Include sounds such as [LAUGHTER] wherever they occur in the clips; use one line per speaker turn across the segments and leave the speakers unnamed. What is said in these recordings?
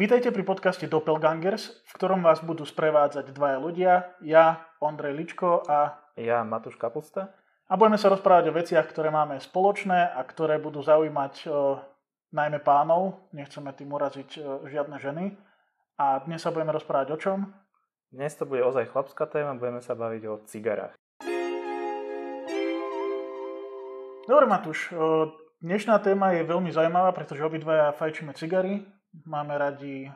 Vítajte pri podcaste Doppelgangers, v ktorom vás budú sprevádzať dvaja ľudia, ja, Ondrej Ličko a
ja, Matúš Kapusta.
A budeme sa rozprávať o veciach, ktoré máme spoločné a ktoré budú zaujímať o, najmä pánov. Nechceme tým uraziť o, žiadne ženy. A dnes sa budeme rozprávať o čom?
Dnes to bude ozaj chlapská téma, budeme sa baviť o cigarách.
Dobre, Matúš. Dnešná téma je veľmi zaujímavá, pretože obidvaja fajčíme cigary máme radi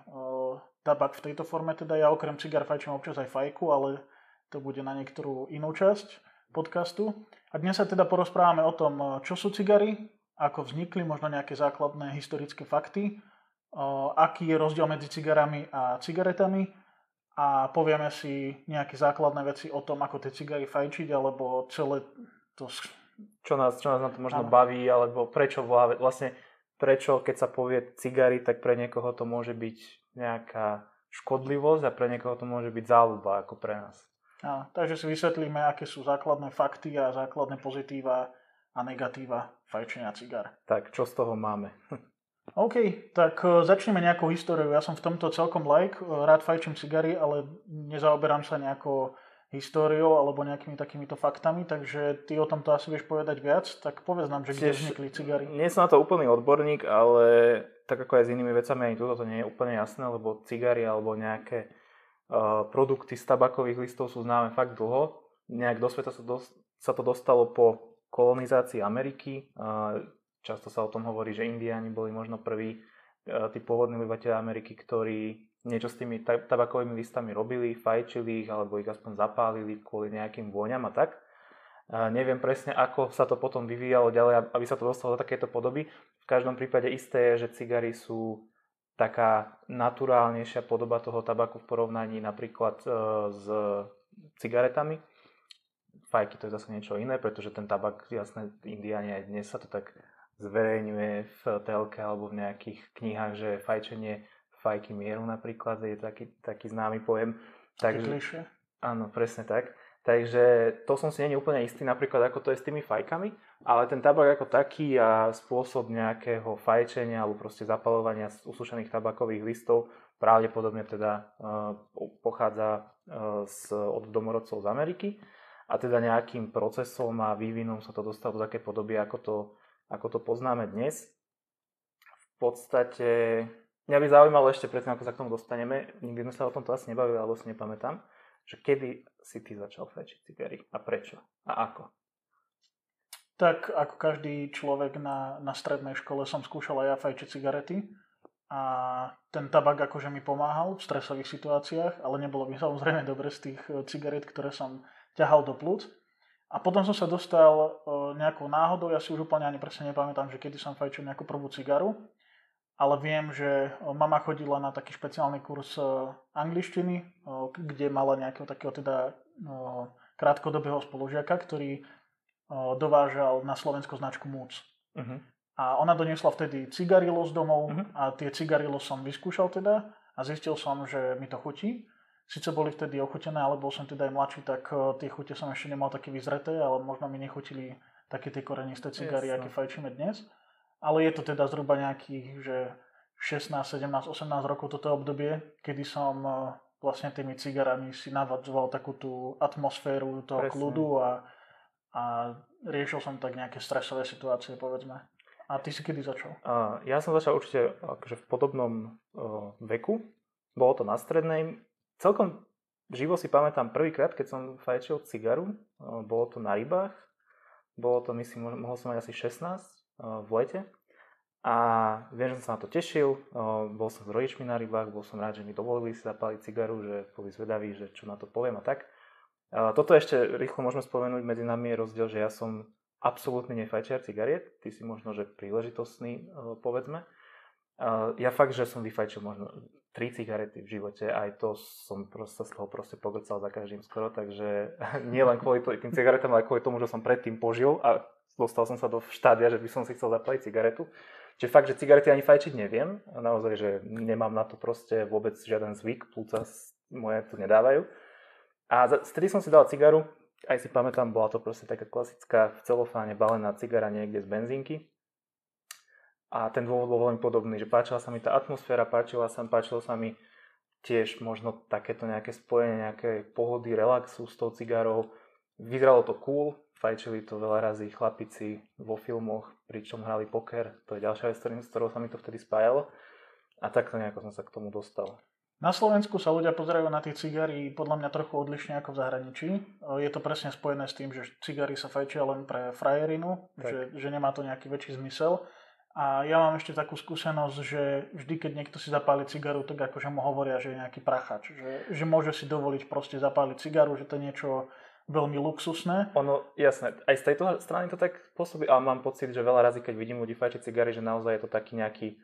tabak v tejto forme, teda ja okrem cigar fajčím občas aj fajku, ale to bude na niektorú inú časť podcastu. A dnes sa teda porozprávame o tom, čo sú cigary, ako vznikli, možno nejaké základné historické fakty, aký je rozdiel medzi cigarami a cigaretami a povieme si nejaké základné veci o tom, ako tie cigary fajčiť, alebo celé to...
Čo nás, čo nás na to možno ano. baví, alebo prečo vlastne prečo keď sa povie cigary, tak pre niekoho to môže byť nejaká škodlivosť a pre niekoho to môže byť záľuba ako pre nás.
A, takže si vysvetlíme, aké sú základné fakty a základné pozitíva a negatíva fajčenia cigar.
Tak, čo z toho máme? [LAUGHS]
OK, tak uh, začneme nejakou históriou. Ja som v tomto celkom like, uh, rád fajčím cigary, ale nezaoberám sa nejako históriou alebo nejakými takýmito faktami, takže ty o tomto asi vieš povedať viac, tak povedz nám, že kde vznikli cigary.
Nie som na to úplný odborník, ale tak ako aj s inými vecami, ani toto to nie je úplne jasné, lebo cigary alebo nejaké uh, produkty z tabakových listov sú známe fakt dlho. Nejak do sveta sa, dos- sa to dostalo po kolonizácii Ameriky. Uh, často sa o tom hovorí, že Indiáni boli možno prví tí pôvodní obyvateľe Ameriky, ktorí niečo s tými tabakovými listami robili, fajčili ich alebo ich aspoň zapálili kvôli nejakým vôňam a tak. A neviem presne, ako sa to potom vyvíjalo ďalej, aby sa to dostalo do takéto podoby. V každom prípade isté je, že cigary sú taká naturálnejšia podoba toho tabaku v porovnaní napríklad e, s cigaretami. Fajky to je zase niečo iné, pretože ten tabak, jasné, Indiáni aj dnes sa to tak zverejňuje v telke alebo v nejakých knihách, že fajčenie fajky mieru napríklad, je taký, taký známy pojem.
Takže,
áno, presne tak. Takže to som si není úplne istý, napríklad ako to je s tými fajkami, ale ten tabak ako taký a spôsob nejakého fajčenia alebo proste zapalovania z usušených tabakových listov pravdepodobne teda uh, pochádza uh, z, od domorodcov z Ameriky a teda nejakým procesom a vývinom sa to dostalo do také podoby, ako to, ako to poznáme dnes. V podstate Mňa by zaujímalo ešte predtým, ako sa k tomu dostaneme, nikdy sme sa o tomto asi nebavili, alebo si nepamätám, že kedy si ty začal fajčiť cigary a prečo a ako?
Tak ako každý človek na, na strednej škole som skúšal aj ja fajčiť cigarety a ten tabak akože mi pomáhal v stresových situáciách, ale nebolo mi samozrejme dobre z tých e, cigaret, ktoré som ťahal do plúc. A potom som sa dostal e, nejakou náhodou, ja si už úplne ani presne nepamätám, že kedy som fajčil nejakú prvú cigaru, ale viem, že mama chodila na taký špeciálny kurz angličtiny, kde mala nejakého takého teda krátkodobého spolužiaka, ktorý dovážal na Slovensko značku Moods. Uh-huh. A ona doniesla vtedy cigarilo z domov uh-huh. a tie cigarilo som vyskúšal teda a zistil som, že mi to chutí. Sice boli vtedy ochutené, ale bol som teda aj mladší, tak tie chute som ešte nemal také vyzreté, ale možno mi nechutili také tie korenisté cigary, yes, aké fajčíme dnes ale je to teda zhruba nejakých, že 16, 17, 18 rokov toto obdobie, kedy som e, vlastne tými cigarami si navadzoval takú tú atmosféru toho Presne. kľudu a, a riešil som tak nejaké stresové situácie, povedzme. A ty si kedy začal?
Uh, ja som začal určite akože v podobnom uh, veku. Bolo to na strednej. Celkom živo si pamätám prvýkrát, keď som fajčil cigaru. Bolo to na rybách. Bolo to, myslím, mohol som mať asi 16 v lete. A viem, že som sa na to tešil, bol som s rodičmi na rybách, bol som rád, že mi dovolili si zapáliť cigaru, že boli zvedaví, že čo na to poviem a tak. Toto ešte rýchlo môžeme spomenúť, medzi nami je rozdiel, že ja som absolútne nefajčiar cigariet, ty si možno, že príležitostný, povedzme. Ja fakt, že som vyfajčil možno tri cigarety v živote, aj to som proste z toho proste pogrcal za každým skoro, takže [LAUGHS] nie len kvôli tým cigaretám, ale kvôli tomu, že som predtým požil a dostal som sa do štádia, že by som si chcel zapaliť cigaretu. Čiže fakt, že cigarety ani fajčiť neviem. Naozaj, že nemám na to proste vôbec žiaden zvyk, plúca moje to nedávajú. A vtedy som si dal cigaru, aj si pamätám, bola to proste taká klasická v celofáne balená cigara niekde z benzínky. A ten dôvod bol veľmi podobný, že páčila sa mi tá atmosféra, páčila sa, páčilo sa mi tiež možno takéto nejaké spojenie, nejaké pohody, relaxu s tou cigárou. Vyzeralo to cool, fajčili to veľa razy chlapici vo filmoch, pričom hrali poker, to je ďalšia vec, s ktorou sa mi to vtedy spájalo. A takto nejako som sa k tomu dostal.
Na Slovensku sa ľudia pozerajú na tie cigary podľa mňa trochu odlišne ako v zahraničí. Je to presne spojené s tým, že cigary sa fajčia len pre frajerinu, že, že nemá to nejaký väčší zmysel. A ja mám ešte takú skúsenosť, že vždy, keď niekto si zapáli cigaru, tak akože mu hovoria, že je nejaký prachač. Že, že môže si dovoliť proste zapáliť cigaru, že to je niečo veľmi luxusné.
Ono, jasné, aj z tejto strany to tak pôsobí, ale mám pocit, že veľa razy, keď vidím ľudí fajčiť cigary, že naozaj je to taký nejaký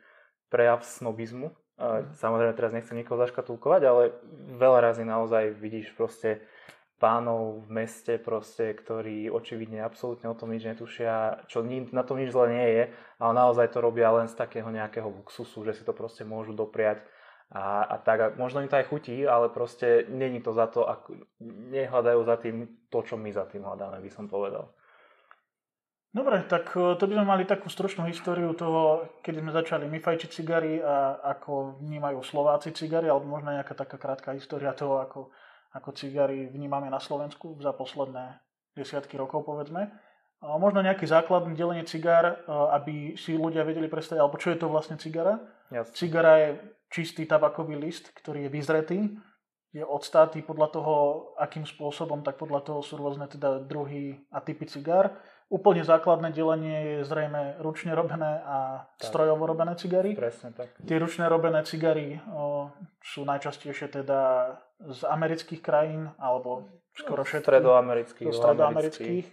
prejav snobizmu. Mhm. Samozrejme, teraz nechcem nikoho zaškatulkovať, ale veľa razy naozaj vidíš proste pánov v meste, proste, ktorí očividne absolútne o tom nič netušia, čo na tom nič zle nie je, ale naozaj to robia len z takého nejakého luxusu, že si to proste môžu dopriať a, a tak. A možno im to aj chutí, ale proste není to za to, ako, nehľadajú za tým to, čo my za tým hľadáme, by som povedal.
Dobre, tak e, to by sme mali takú stručnú históriu toho, keď sme začali my fajčiť cigary a ako vnímajú Slováci cigary, alebo možno nejaká taká krátka história toho, ako ako cigary vnímame na Slovensku za posledné desiatky rokov, povedzme. Možno nejaký základný delenie cigár, e, aby si ľudia vedeli predstaviť, alebo čo je to vlastne cigara.
Jasne.
Cigara je čistý tabakový list, ktorý je vyzretý, je odstátý podľa toho, akým spôsobom, tak podľa toho sú rôzne teda druhy a typy cigár. Úplne základné delenie je zrejme ručne robené a tak. strojovo robené cigary.
Presne tak.
Tie ručne robené cigary o, sú najčastejšie teda z amerických krajín, alebo skoro všetkých.
Stredoamerických.
Stredoamerických.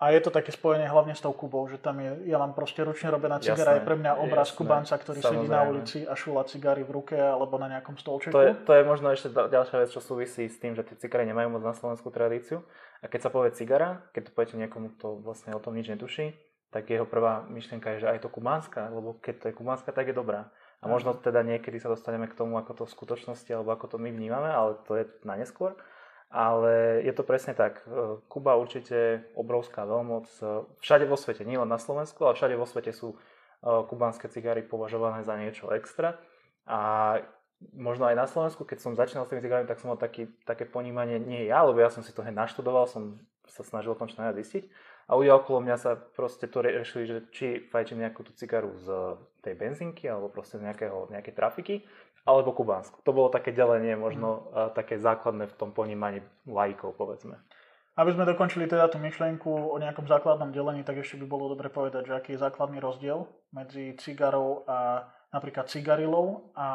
A je to také spojenie hlavne s tou Kubou, že tam je, ja mám proste ručne robená cigara, je pre mňa obraz jasné, Kubanca, ktorý samozrejme. sedí na ulici a šula cigary v ruke alebo na nejakom stolčeku.
To je, to je možno ešte ďalšia vec, čo súvisí s tým, že tie cigary nemajú moc na slovenskú tradíciu. A keď sa povie cigara, keď to poviete niekomu, kto vlastne o tom nič netuší, tak jeho prvá myšlienka je, že aj to kubánska, lebo keď to je kubánska, tak je dobrá. A možno teda niekedy sa dostaneme k tomu, ako to v skutočnosti, alebo ako to my vnímame, ale to je na neskôr. Ale je to presne tak. E, Kuba určite obrovská veľmoc. E, všade vo svete, nielen na Slovensku, ale všade vo svete sú e, kubánske cigary považované za niečo extra. A možno aj na Slovensku, keď som začínal s tými cigarami, tak som mal taký, také ponímanie, nie ja, lebo ja som si to hneď naštudoval, som sa snažil o tom čo najviac zistiť. A ľudia okolo mňa sa proste to riešili, že či fajčím nejakú tú cigaru z tej benzinky alebo proste z nejakého, nejakej trafiky, alebo kubánsku. To bolo také delenie, možno mm. také základné v tom ponímaní lajkov, povedzme.
Aby sme dokončili teda tú myšlienku o nejakom základnom delení, tak ešte by bolo dobre povedať, že aký je základný rozdiel medzi cigarou a napríklad cigarilou a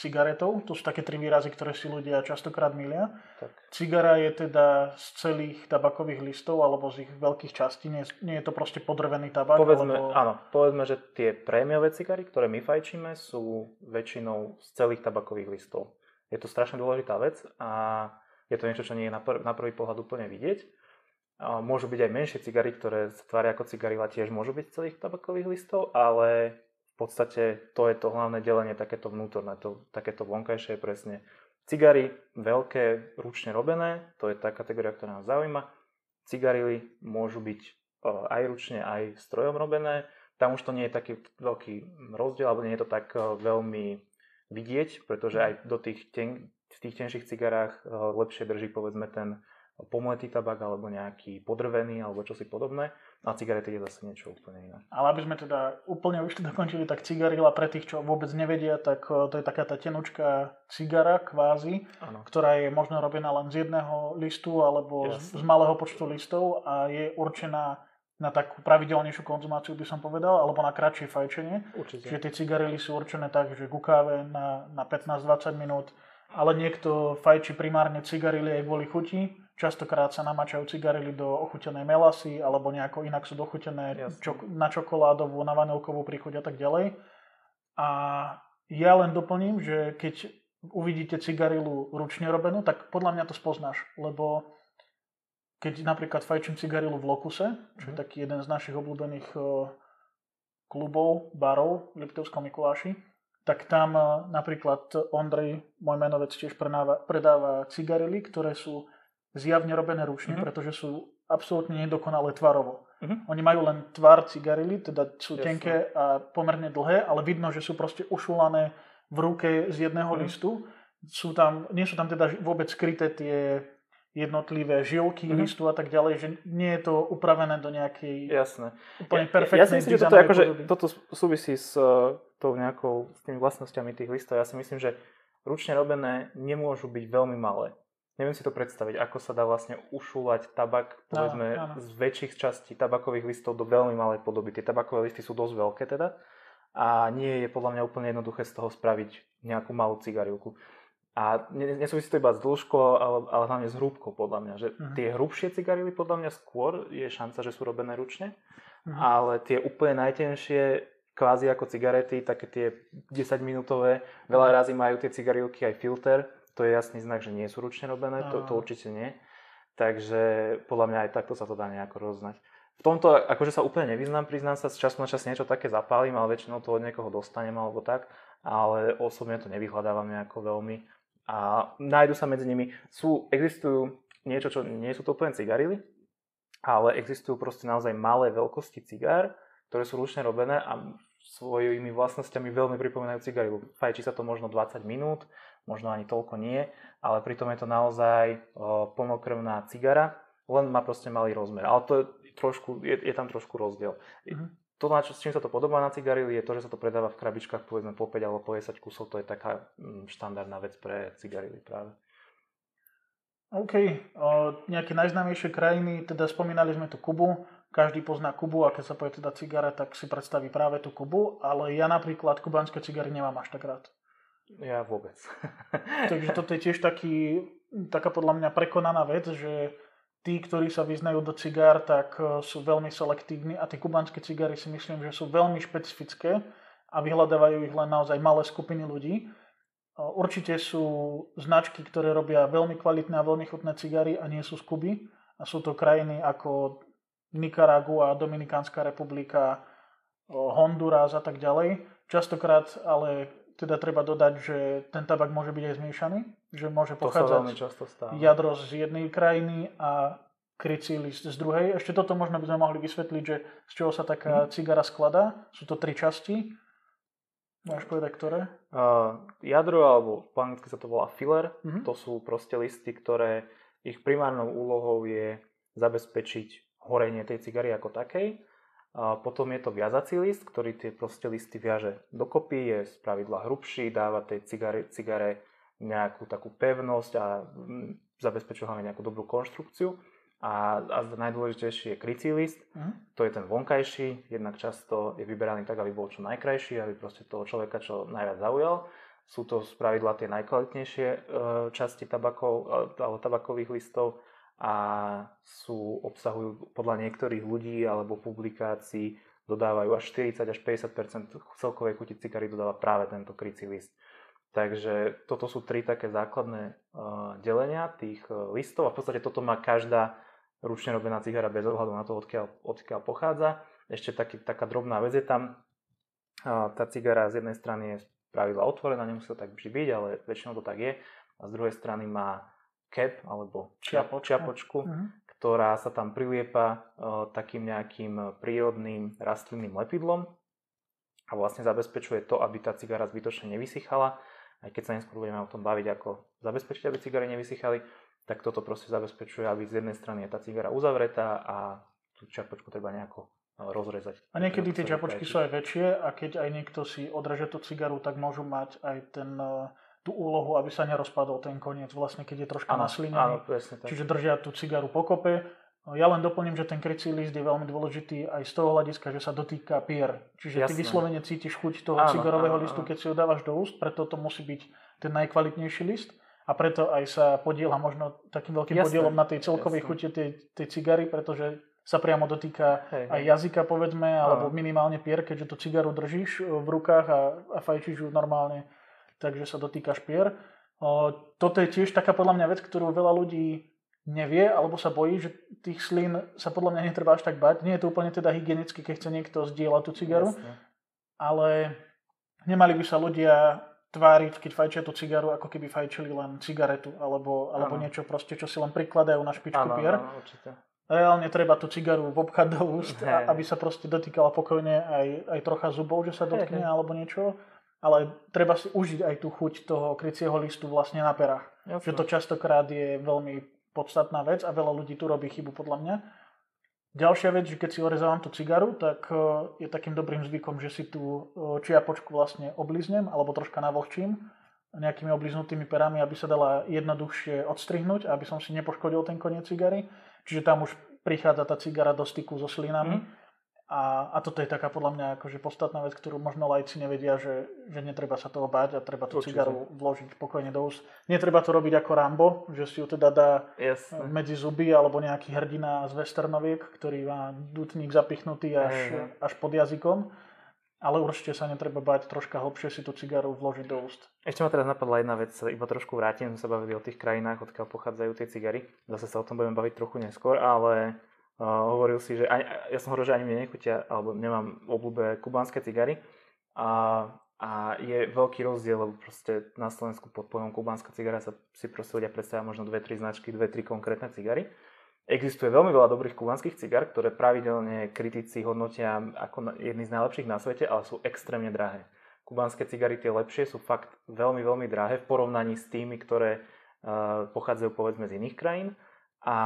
cigaretou. To sú také tri výrazy, ktoré si ľudia častokrát milia. Tak. Cigara je teda z celých tabakových listov alebo z ich veľkých častí. Nie, nie je to proste podrvený tabak?
Povedzme,
alebo...
Áno, povedzme, že tie prémiové cigary, ktoré my fajčíme, sú väčšinou z celých tabakových listov. Je to strašne dôležitá vec a je to niečo, čo nie je na, pr- na prvý pohľad úplne vidieť. Môžu byť aj menšie cigary, ktoré sa tvária ako cigarila, tiež môžu byť z celých tabakových listov, ale podstate to je to hlavné delenie, takéto vnútorné, to, takéto vonkajšie je presne cigary, veľké, ručne robené, to je tá kategória, ktorá nás zaujíma. Cigarily môžu byť e, aj ručne, aj strojom robené. Tam už to nie je taký veľký rozdiel, alebo nie je to tak e, veľmi vidieť, pretože aj do tých ten, v tých tenších cigarách e, lepšie drží povedzme ten pomletý tabak alebo nejaký podrvený alebo čosi podobné. A cigarety je zase niečo úplne iné.
Ale aby sme teda úplne už dokončili, tak cigarila pre tých, čo vôbec nevedia, tak e, to je taká tá tenučká cigara kvázi, ano. ktorá je možno robená len z jedného listu alebo z, z malého počtu listov a je určená na takú pravidelnejšiu konzumáciu by som povedal, alebo na kratšie fajčenie.
Určite.
Čiže tie cigarily sú určené tak, že ku káve na, na 15-20 minút, ale niekto fajči primárne cigarily aj kvôli chuti, Častokrát sa namačajú cigarily do ochutenej melasy alebo nejako inak sú dochutené čok- na čokoládovú, na vanilkovú príchuť a tak ďalej. A ja len doplním, že keď uvidíte cigarilu ručne robenú, tak podľa mňa to spoznáš, lebo keď napríklad fajčím cigarilu v Lokuse, čo je mhm. taký jeden z našich obľúbených klubov, barov v Liptovskom Mikuláši, tak tam napríklad Ondrej, môj menovec, tiež predáva, predáva cigarily, ktoré sú zjavne robené ručne, mm-hmm. pretože sú absolútne nedokonalé tvarovo. Uh-huh. Oni majú len tvar cigarily, teda sú
Jasne.
tenké a pomerne dlhé, ale vidno, že sú proste ušulané v ruke z jedného uh-huh. listu. Sú tam, nie sú tam teda vôbec skryté tie jednotlivé žilky uh-huh. listu a tak ďalej, že nie je to upravené do nejakej
Jasné.
úplne
Ja,
perfektnej
ja si myslím, že toto, akože, toto súvisí s uh, tou nejakou, s tými vlastnosťami tých listov. Ja si myslím, že ručne robené nemôžu byť veľmi malé. Neviem si to predstaviť, ako sa dá vlastne ušúľať tabak, povedzme,
áno.
z väčších častí tabakových listov do veľmi malej podoby. Tie tabakové listy sú dosť veľké teda a nie je podľa mňa úplne jednoduché z toho spraviť nejakú malú cigarilku. A ne- nesúvisí to iba s dĺžkou, ale, ale hlavne s hrúbkou podľa mňa. Že
Mhm.
tie hrubšie cigarily podľa mňa skôr je šanca, že sú robené ručne,
Mhm.
ale tie úplne najtenšie kvázi ako cigarety, také tie 10 minútové, veľa razy majú tie cigarilky aj filter, to je jasný znak, že nie sú ručne robené, to, to určite nie. Takže podľa mňa aj takto sa to dá nejako roznať. V tomto akože sa úplne nevyznám, priznám sa, z času na čas niečo také zapálim, ale väčšinou to od niekoho dostanem alebo tak, ale osobne to nevyhľadávam nejako veľmi. A nájdu sa medzi nimi, sú, existujú niečo, čo nie sú to úplne cigarily, ale existujú proste naozaj malé veľkosti cigár, ktoré sú ručne robené a svojimi vlastnosťami veľmi pripomínajú cigarilu. Fajčí sa to možno 20 minút, možno ani toľko nie, ale pritom je to naozaj plnokrvná cigara, len má proste malý rozmer. Ale to je, trošku, je, je tam trošku rozdiel.
Mhm.
To, na čo, s čím sa to podobá na cigarily, je to, že sa to predáva v krabičkách povedzme po 5 alebo po 10 kusov. To je taká mm, štandardná vec pre cigarily práve.
OK, o, nejaké najznámejšie krajiny, teda spomínali sme tu Kubu, každý pozná Kubu a keď sa povie teda cigara, tak si predstaví práve tú Kubu, ale ja napríklad kubánske cigary nemám až tak rád.
Ja vôbec. [LAUGHS]
Takže toto je tiež taký, taká podľa mňa prekonaná vec, že tí, ktorí sa vyznajú do cigár, tak e, sú veľmi selektívni a tie kubánske cigary si myslím, že sú veľmi špecifické a vyhľadávajú ich len naozaj malé skupiny ľudí. E, Určite sú značky, ktoré robia veľmi kvalitné a veľmi chutné cigary a nie sú z Kuby. A sú to krajiny ako Nikaragua, Dominikánska republika, o, Honduras a tak ďalej. Častokrát ale teda treba dodať, že ten tabak môže byť aj zmiešaný, že môže pochádzať
často stáva.
jadro z jednej krajiny a krycí list z druhej. Ešte toto možno by sme mohli vysvetliť, že z čoho sa taká cigara skladá. Sú to tri časti. Môžeš povedať, ktoré?
Uh, jadro, alebo po anglicky sa to volá filler,
Mhm.
to sú proste listy, ktoré ich primárnou úlohou je zabezpečiť horenie tej cigary ako takej. A potom je to viazací list, ktorý tie proste listy viaže dokopy, je z pravidla hrubší, dáva tej cigare, cigare nejakú takú pevnosť a mm, zabezpečuje hlavne nejakú dobrú konštrukciu. A, a najdôležitejší je krycí list,
Mhm.
to je ten vonkajší, jednak často je vyberaný tak, aby bol čo najkrajší, aby proste toho človeka čo najviac zaujal. Sú to z pravidla tie najkvalitnejšie e, časti tabakov, e, alebo tabakových listov a sú, obsahujú podľa niektorých ľudí alebo publikácií dodávajú až 40 až 50% celkovej chuti cigary dodáva práve tento krycí list. Takže toto sú tri také základné uh, delenia tých uh, listov a v podstate toto má každá ručne robená cigara bez ohľadu na to, odkiaľ, odkiaľ pochádza. Ešte taký, taká drobná vec je tam. Uh, tá cigara z jednej strany je pravidla otvorená, nemusí to tak vždy byť, ale väčšinou to tak je. A z druhej strany má cap alebo čiapo,
Čiapočku.
čiapočku,
Mhm.
ktorá sa tam priliepa uh, takým nejakým prírodným rastlinným lepidlom a vlastne zabezpečuje to, aby tá cigara zbytočne nevysychala. Aj keď sa neskôr budeme o tom baviť, ako zabezpečiť, aby cigary nevysychali, tak toto proste zabezpečuje, aby z jednej strany je tá cigara uzavretá a tú čiapočku treba nejako uh, rozrezať.
A niekedy tie
vykrajčí.
sú aj väčšie a keď aj niekto si odreže tú cigaru, tak môžu mať aj ten, eh, tú úlohu, aby sa nerozpadol ten koniec, vlastne keď je troška naslinený. Čiže držia tú cigaru pokope. Ja len doplním, že ten krycí list je veľmi dôležitý aj z toho hľadiska, že sa dotýka pier. Čiže ty
Jasné.
vyslovene cítiš chuť toho
Áno,
cigarového
áno,
listu, keď si ho dávaš do úst, preto to musí byť ten najkvalitnejší list a preto aj sa podiela možno takým veľkým
Jasné,
podielom na tej celkovej chuti tej, tej cigary, pretože sa priamo dotýka
Hej,
aj
hej.
jazyka, povedzme, alebo minimálne pier, keďže tú cigaru držíš e, v rukách a, a fajčíš ju normálne, takže sa dotýkaš pier. O, toto je tiež taká podľa mňa vec, ktorú veľa ľudí nevie, alebo sa bojí, že tých slín sa podľa mňa netreba až tak bať. Nie je to úplne teda hygienicky, keď chce niekto zdieľať tú cigaru,
Jasne.
ale nemali by sa ľudia tváriť, keď fajčia tú cigaru, ako keby fajčili len cigaretu, alebo, alebo niečo proste, čo si len prikladajú na špičku
Áno,
pier.
áno, určite.
reálne treba tú cigaru obchať do úst,
Hej.
aby sa proste dotýkala pokojne aj, aj trocha zubov, že sa dotkne
Hej, hej.
alebo niečo. Ale treba si užiť aj tú chuť toho krycieho listu vlastne na perách. Že to častokrát je veľmi podstatná vec a veľa ľudí tu robí chybu podľa mňa. Ďalšia vec, že keď si orezávam tú cigaru, tak e, je takým dobrým zvykom, že si tú e, čiapočku vlastne obliznem alebo troška navlhčím nejakými obliznutými perami, aby sa dala jednoduchšie odstrihnúť, aby som si nepoškodil ten koniec cigary. Čiže tam už prichádza tá cigara do styku so slinami.
Mhm.
A, a toto je taká podľa mňa akože podstatná vec, ktorú možno lajci nevedia, že, že netreba sa toho báť a treba tú
Určite.
cigaru vložiť pokojne do úst. Netreba to robiť ako Rambo, že si ju teda dá
Jasné.
medzi zuby alebo nejaký hrdina z westernoviek, ktorý má dutník zapichnutý až,
Hej, hej.
až pod jazykom. Ale určite sa netreba bať troška hlbšie si tú cigaru vložiť do úst.
Ešte ma teraz napadla jedna vec, iba trošku vrátim, sme sa bavili o tých krajinách, odkiaľ pochádzajú tie cigary. Zase sa o tom budeme baviť trochu neskôr, ale uh, hovoril si, že aj, ja som hovoril, že ani mne nechutia, alebo nemám obľúbe kubánske cigary. A, a je veľký rozdiel, lebo proste na Slovensku pod pojmom kubánska cigara sa si proste ľudia predstavia možno 2-3 značky, 2-3 konkrétne cigary. Existuje veľmi veľa dobrých kubánskych cigar, ktoré pravidelne kritici hodnotia ako jedny z najlepších na svete, ale sú extrémne drahé. Kubánske cigary tie lepšie sú fakt veľmi, veľmi drahé v porovnaní s tými, ktoré uh, pochádzajú povedzme z iných krajín. A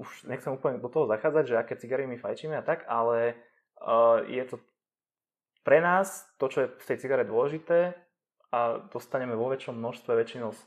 už nechcem úplne do toho zachádzať, že aké cigary my fajčíme a tak, ale uh, je to pre nás to, čo je v tej cigare dôležité a dostaneme vo väčšom množstve väčšinou z,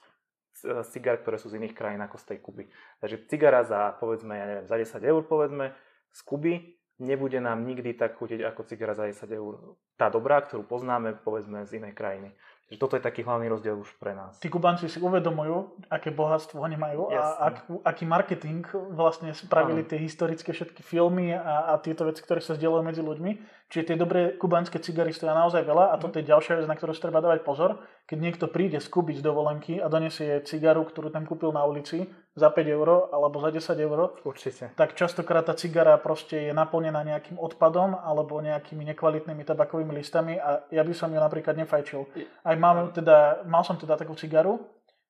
z cigar, ktoré sú z iných krajín ako z tej Kuby. Takže cigara za, povedzme, ja neviem, za 10 eur, povedzme, z Kuby nebude nám nikdy tak chutiť ako cigara za 10 eur. Tá dobrá, ktorú poznáme, povedzme, z inej krajiny. Takže toto je taký hlavný rozdiel už pre nás.
Tí Kubanci si uvedomujú, aké bohatstvo oni majú
Jasné.
a ak, aký marketing vlastne spravili
Áno.
tie historické všetky filmy a, a tieto veci, ktoré sa zdieľajú medzi ľuďmi. Čiže tie dobré kubanské cigary stoja naozaj veľa a toto je ďalšia vec, na ktorú si treba dávať pozor. Keď niekto príde z Kuby z dovolenky a donesie cigaru, ktorú tam kúpil na ulici za 5 eur alebo za 10 eur,
Určite.
tak častokrát tá cigara proste je naplnená nejakým odpadom alebo nejakými nekvalitnými tabakovými listami a ja by som ju napríklad nefajčil. Aj mám teda, mal som teda takú cigaru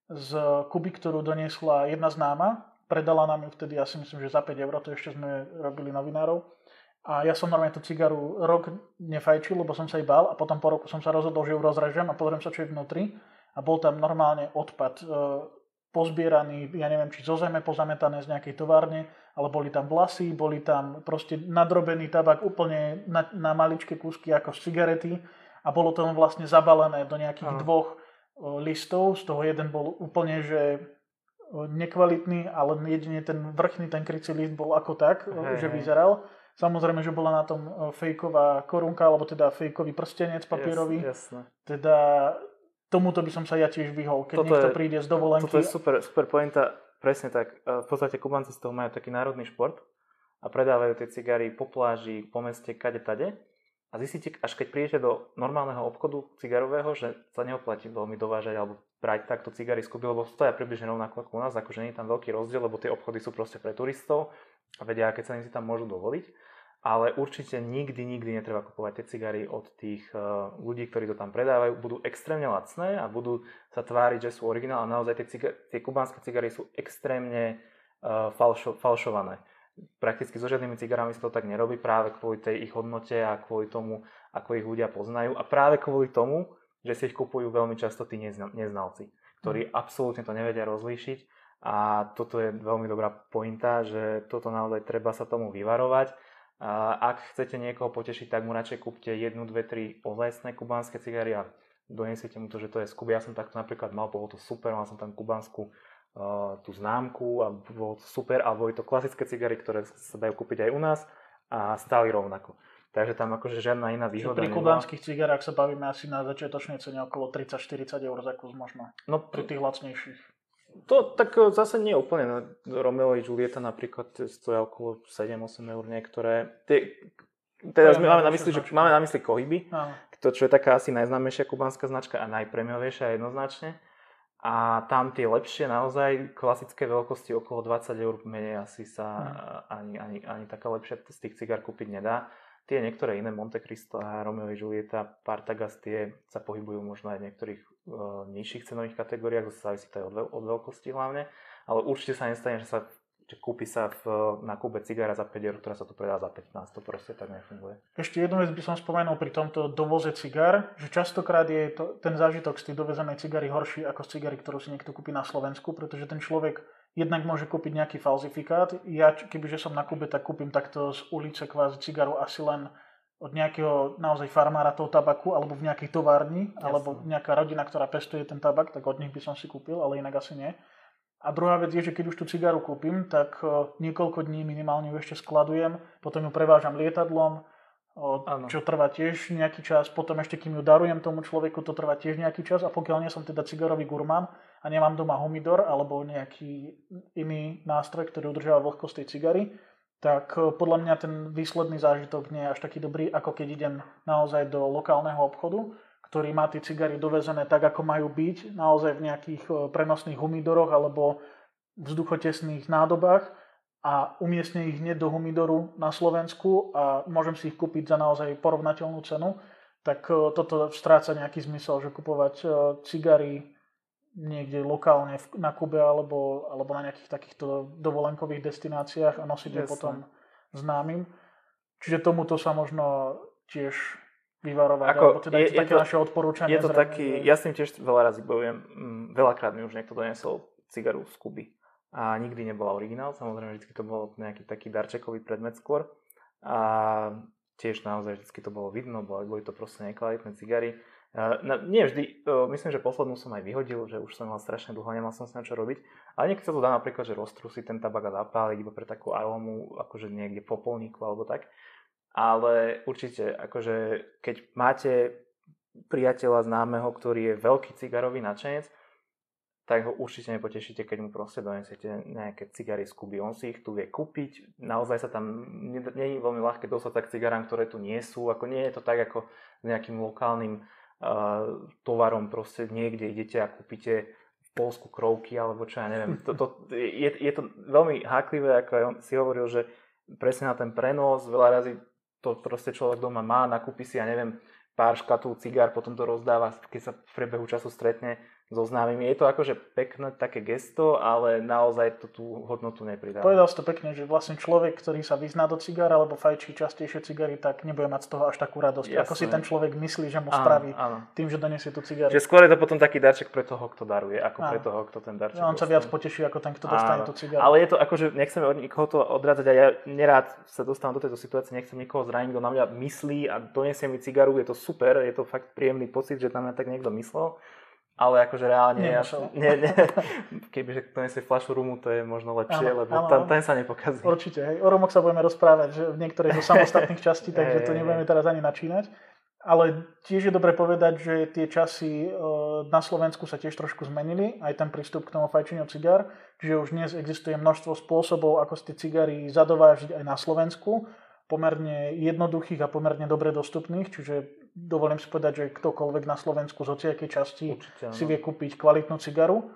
z Kuby, ktorú doniesla jedna známa, predala nám ju vtedy, ja si myslím, že za 5 eur, to ešte sme robili novinárov. A ja som normálne tú cigaru rok nefajčil, lebo som sa jej bál a potom po roku som sa rozhodol, že ju rozrežem a pozriem sa, čo je vnútri. A bol tam normálne odpad e, pozbieraný, ja neviem, či zo zeme pozametané z nejakej továrne, ale boli tam vlasy, boli tam proste nadrobený tabak úplne na, na maličké kúsky ako z cigarety a bolo to vlastne zabalené do nejakých
Áno.
dvoch e, listov, z toho jeden bol úplne, že e, nekvalitný, ale jedine ten vrchný, ten krycí list bol ako tak, e,
Hej,
že
hej.
vyzeral. Samozrejme, že bola na tom e, fejková korunka, alebo teda fejkový prstenec papierový.
Jasné.
Teda tomuto by som sa ja tiež vyhol, keď
Toto
niekto
je-
príde z dovolenky.
Toto je super, super pointa, presne tak. E, V podstate Kubanci z toho majú taký národný šport a predávajú tie cigary po pláži, po meste, kade tade. A zistíte, až keď prídete do normálneho obchodu cigarového, že sa neoplatí veľmi dovážať alebo brať takto cigary z Kuby, lebo stoja približne rovnako ako u nás, akože nie je tam veľký rozdiel, lebo tie obchody sú proste pre turistov a vedia, aké ceny si tam môžu dovoliť. Ale určite nikdy, nikdy netreba kupovať tie cigary od tých eh, ľudí, ktorí to tam predávajú. Budú extrémne lacné a budú sa tváriť, že sú originál a naozaj tie, ciga- tie kubánske cigary sú extrémne uh, falšo- falšované. Prakticky so žiadnymi cigarami sa to tak nerobí práve kvôli tej ich hodnote a kvôli tomu, ako ich ľudia poznajú a práve kvôli tomu, že si ich kupujú veľmi často tí nezna- neznalci, ktorí absolútne to nevedia rozlíšiť a toto je veľmi dobrá pointa, že toto naozaj treba sa tomu vyvarovať. A ak chcete niekoho potešiť, tak mu radšej kúpte jednu, dve, tri ozajstné kubánske cigary a donesiete mu to, že to je z Kuby. Ja som takto napríklad mal, bolo to super, mal som tam kubánsku uh, tú známku a bolo to super, a boli to klasické cigary, ktoré sa dajú kúpiť aj u nás a stáli rovnako. Takže tam akože žiadna iná
Čiže
výhoda
pri
nebola.
kubánskych cigarách sa bavíme asi na začiatočnej cene okolo 30-40 eur za kus možno.
No
Pri tých lacnejších.
To tak e, zase nie úplne. No, Romeo a Julieta napríklad stoja okolo 7-8 eur niektoré. Tie,
je
sme, máme, na mysli, že, máme na mysli Kohyby, to, čo je taká asi najznámejšia kubánska značka a najpremiovejšia jednoznačne. A tam tie lepšie, naozaj klasické veľkosti okolo 20 eur menej asi sa ani, ani, ani taká lepšia z tých cigár kúpiť nedá. Tie niektoré iné, Monte Cristo a Romeo a Julieta, Partagas, tie sa pohybujú možno aj v niektorých uh, nižších cenových kategóriách, závisí to aj od, od veľkosti hlavne. Ale určite sa nestane, že sa že kúpi sa v, na kúbe cigara za 5 eur, ktorá sa tu predá za 15, to proste tak nefunguje.
Ešte jednu vec by som spomenul pri tomto dovoze cigár, že častokrát je to, ten zážitok z tej dovezenej cigary horší ako z cigary, ktorú si niekto kúpi na Slovensku, pretože ten človek jednak môže kúpiť nejaký falzifikát. Ja, kebyže som na Kube, tak kúpim takto z ulice kvázi cigaru asi len od nejakého naozaj farmára toho tabaku, alebo v nejakej továrni, Jasne. alebo nejaká rodina, ktorá pestuje ten tabak, tak od nich by som si kúpil, ale inak asi nie. A druhá vec je, že keď už tú cigaru kúpim, tak niekoľko dní minimálne ju ešte skladujem, potom ju prevážam lietadlom, čo trvá tiež nejaký čas, potom ešte kým ju darujem tomu človeku, to trvá tiež nejaký čas a pokiaľ nie som teda cigarový gurmán a nemám doma humidor alebo nejaký iný nástroj, ktorý udržiava vlhkosť tej cigary, tak e, podľa mňa ten výsledný zážitok nie je až taký dobrý, ako keď idem naozaj do lokálneho obchodu, ktorý má tie cigary dovezené tak, ako majú byť, naozaj v nejakých e, prenosných humidoroch alebo vzduchotesných nádobách a umiestne ich hneď do humidoru na Slovensku a môžem si ich kúpiť za naozaj porovnateľnú cenu, tak e, toto stráca nejaký zmysel, že kupovať cigary niekde lokálne na Kube alebo, alebo na nejakých takýchto dovolenkových destináciách a nosiť je potom známym. Čiže tomuto sa možno tiež vyvarovať, Ako, alebo teda je, je to také to, naše odporúčanie.
Je to zrejme, taký, ja s tým tiež veľa razy bojujem, mm, veľakrát mi už niekto donesol cigaru z Kuby a nikdy nebola originál, samozrejme vždy to bol nejaký taký darčekový predmet skôr a tiež naozaj vždy to bolo vidno, boli, boli to proste nekvalitné cigary No, nie vždy, myslím, že poslednú som aj vyhodil, že už som mal strašne dlho, nemal som sa na čo robiť. Ale niekedy sa to dá napríklad, že roztrúsi ten tabak a zapáliť iba pre takú aromu, akože niekde v popolníku alebo tak. Ale určite, akože keď máte priateľa známeho, ktorý je veľký cigarový nadšenec, tak ho určite nepotešíte, keď mu proste donesete nejaké cigary z Kuby. On si ich tu vie kúpiť, naozaj sa tam, nie je veľmi ľahké dostať tak cigarám, ktoré tu nie sú, ako nie je to tak ako s nejakým lokálnym tovarom proste niekde idete a kúpite v Polsku krovky alebo čo ja neviem. To, to, je, je to veľmi háklivé, ako aj on si hovoril, že presne na ten prenos, veľa razy to proste človek doma má, nakúpi si, ja neviem, pár škatul cigár, potom to rozdáva, keď sa v priebehu času stretne so známymi. Je to akože pekné také gesto, ale naozaj to tú hodnotu nepridáva.
Povedal si to pekne, že vlastne človek, ktorý sa vyzná do cigár alebo fajčí častejšie cigary, tak nebude mať z toho až takú radosť, Jasne. ako si ten človek myslí, že mu áno, spraví áno. tým, že donesie tú cigaru.
Že skôr je to potom taký darček pre toho, kto daruje, ako áno. pre toho, kto ten darček
On sa viac poteší ako ten, kto dostane áno. tú cigaru.
Ale je to akože, nechceme od nikoho to odrádzať a ja nerád sa dostávam do tejto situácie, nechcem nikoho zraniť, kto na mňa myslí a donesie mi cigaru, je to super, je to fakt príjemný pocit, že tam tak niekto myslel ale akože reálne, ja, nie, nie, [LAUGHS] kebyže to nesie fľašu rumu, to je možno lepšie, áno, lebo áno, tam, ten sa nepokazí.
Určite, hej. O rumoch sa budeme rozprávať, že v niektorej zo [LAUGHS] samostatných častí, takže to nebudeme teraz ani načínať. Ale tiež je dobre povedať, že tie časy e, na Slovensku sa tiež trošku zmenili, aj ten prístup k tomu fajčeniu cigár, čiže už dnes existuje množstvo spôsobov, ako ste cigary zadovážiť aj na Slovensku, pomerne jednoduchých a pomerne dobre dostupných, čiže dovolím si povedať, že ktokoľvek na Slovensku z hociakej časti Určite, si vie kúpiť kvalitnú cigaru.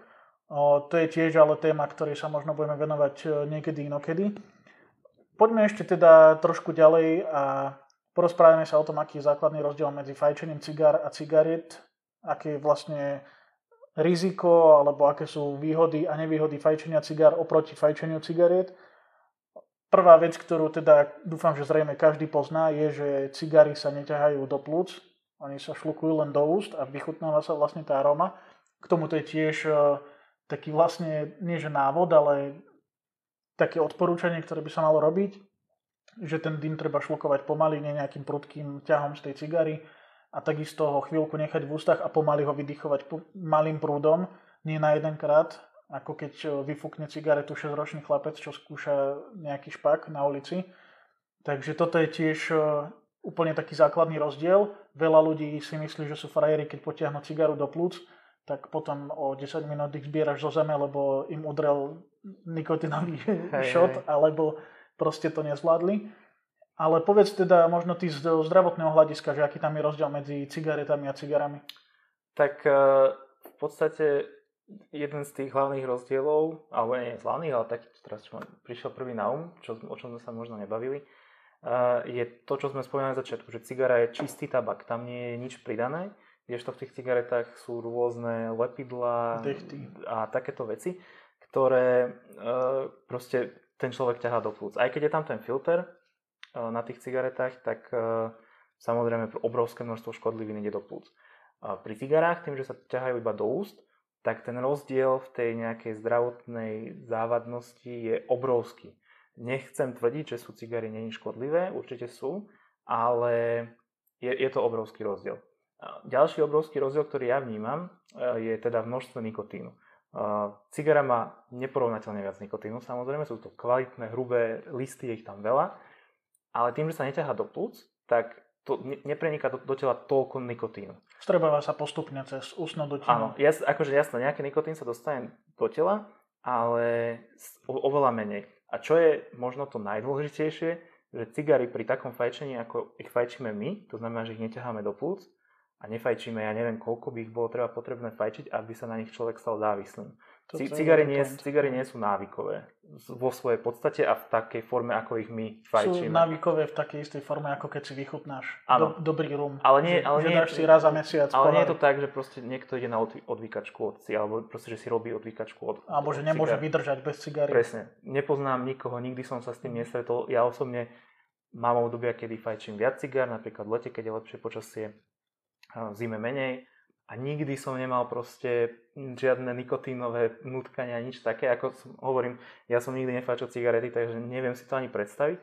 O, to je tiež ale téma, ktorej sa možno budeme venovať e, niekedy inokedy. Poďme ešte teda trošku ďalej a porozprávame sa o tom, aký je základný rozdiel medzi fajčením cigár a cigariet, aké je vlastne riziko alebo aké sú výhody a nevýhody fajčenia cigár oproti fajčeniu cigariet Prvá vec, ktorú teda dúfam, že zrejme každý pozná, je, že cigary sa neťahajú do plúc, oni sa šlukujú len do úst a vychutnáva sa vlastne tá aroma. K tomu to je tiež uh, taký vlastne, nie že návod, ale také odporúčanie, ktoré by sa malo robiť, že ten dym treba šlukovať pomaly, nie nejakým prudkým ťahom z tej cigary a takisto ho chvíľku nechať v ústach a pomaly ho vydychovať malým prúdom, nie na jedenkrát, ako keď eh, vyfúkne cigaretu 6-ročný chlapec, čo skúša nejaký špak na ulici. Takže toto je tiež eh, úplne taký základný rozdiel. Veľa ľudí si myslí, že sú frajeri, keď potiahnu cigaru do plúc, tak potom o 10 minút ich zbieraš zo zeme, lebo im udrel nikotinový [LAUGHS] hey, šot, alebo proste to nezvládli. Ale povedz teda možno ty z zdravotného hľadiska, že aký tam je rozdiel medzi cigaretami a cigarami.
Tak eh, v podstate jeden z tých hlavných rozdielov, alebo nie hlavných, ale taký, teraz čo prišiel prvý na um, čo, o čom sme sa možno nebavili, uh, je to, čo sme spomínali na začiatku, že cigara je čistý tabak, tam nie je nič pridané, kdežto v tých cigaretách sú rôzne lepidlá
Dechty.
a takéto veci, ktoré uh, proste ten človek ťahá do plúc. Aj keď je tam ten filter uh, na tých cigaretách, tak uh, samozrejme obrovské množstvo škodlivín ide do plúc. Uh, pri cigarách, tým, že sa ťahajú iba do úst, tak ten rozdiel v tej nejakej zdravotnej závadnosti je obrovský. Nechcem tvrdiť, že sú cigary není škodlivé, určite sú, ale je, je to obrovský rozdiel. Ďalší obrovský rozdiel, ktorý ja vnímam, je teda množstvo nikotínu. Cigara má neporovnateľne viac nikotínu, samozrejme, sú to kvalitné, hrubé listy, je ich tam veľa, ale tým, že sa neťahá do plúc, tak to nepreniká do, do tela toľko nikotínu.
Strebáva sa postupne cez ústnu dutinu.
Áno, jas, akože jasné, nejaký nikotín sa dostane do tela, ale o, oveľa menej. A čo je možno to najdôležitejšie, že cigary pri takom fajčení, ako ich fajčíme my, to znamená, že ich neťaháme do plúc, a nefajčíme, ja neviem, koľko by ich bolo treba potrebné fajčiť, aby sa na nich človek stal závislým. C- cigary, nie, cigary nie sú návykové vo svojej podstate a v takej forme, ako ich my fajčíme.
Sú návykové v takej istej forme, ako keď si vychutnáš do, dobrý rum.
Ale nie, ale
že
nie,
dáš si raz za mesiac.
Ale nie je to tak, že proste niekto ide na odvykačku od si, alebo proste, že si robí odvykačku od
Alebo že nemôže cigar. vydržať bez cigary.
Presne. Nepoznám nikoho, nikdy som sa s tým nestretol. Ja osobne mám obdobia, kedy fajčím viac cigár, napríklad v lete, keď je lepšie počasie zime menej a nikdy som nemal proste žiadne nikotínové nutkania, nič také, ako som, hovorím, ja som nikdy nefáčil cigarety, takže neviem si to ani predstaviť,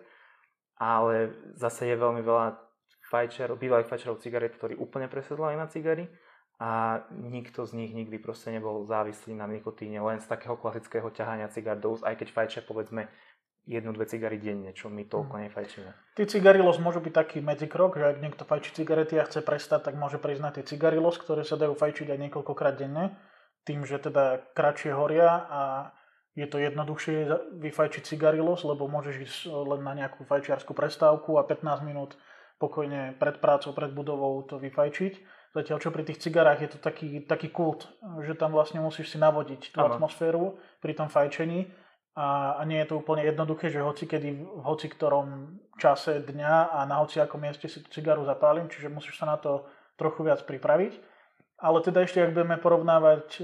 ale zase je veľmi veľa fajčerov, bývalých fajčerov cigaret, ktorí úplne presedlali na cigary a nikto z nich nikdy proste nebol závislý na nikotíne, len z takého klasického ťahania cigár do aj keď fajčia povedzme jednu, dve cigary denne, čo my toľko mhm. nefajčíme.
Tí cigarilos môžu byť taký medzikrok, že ak niekto fajčí cigarety a chce prestať, tak môže priznať tie cigarilos, ktoré sa dajú fajčiť aj niekoľkokrát denne, tým, že teda kratšie horia a je to jednoduchšie vyfajčiť cigarilos, lebo môžeš ísť len na nejakú fajčiarskú prestávku a 15 minút pokojne pred prácou, pred budovou to vyfajčiť. Zatiaľ čo pri tých cigarách je to taký, taký kult, že tam vlastne musíš si navodiť tú ano. atmosféru pri tom fajčení a, a nie je to úplne jednoduché, že hoci kedy v hoci ktorom čase dňa a na hoci akom mieste si tú cigaru zapálim, čiže musíš sa na to trochu viac pripraviť. Ale teda ešte, ak budeme porovnávať e,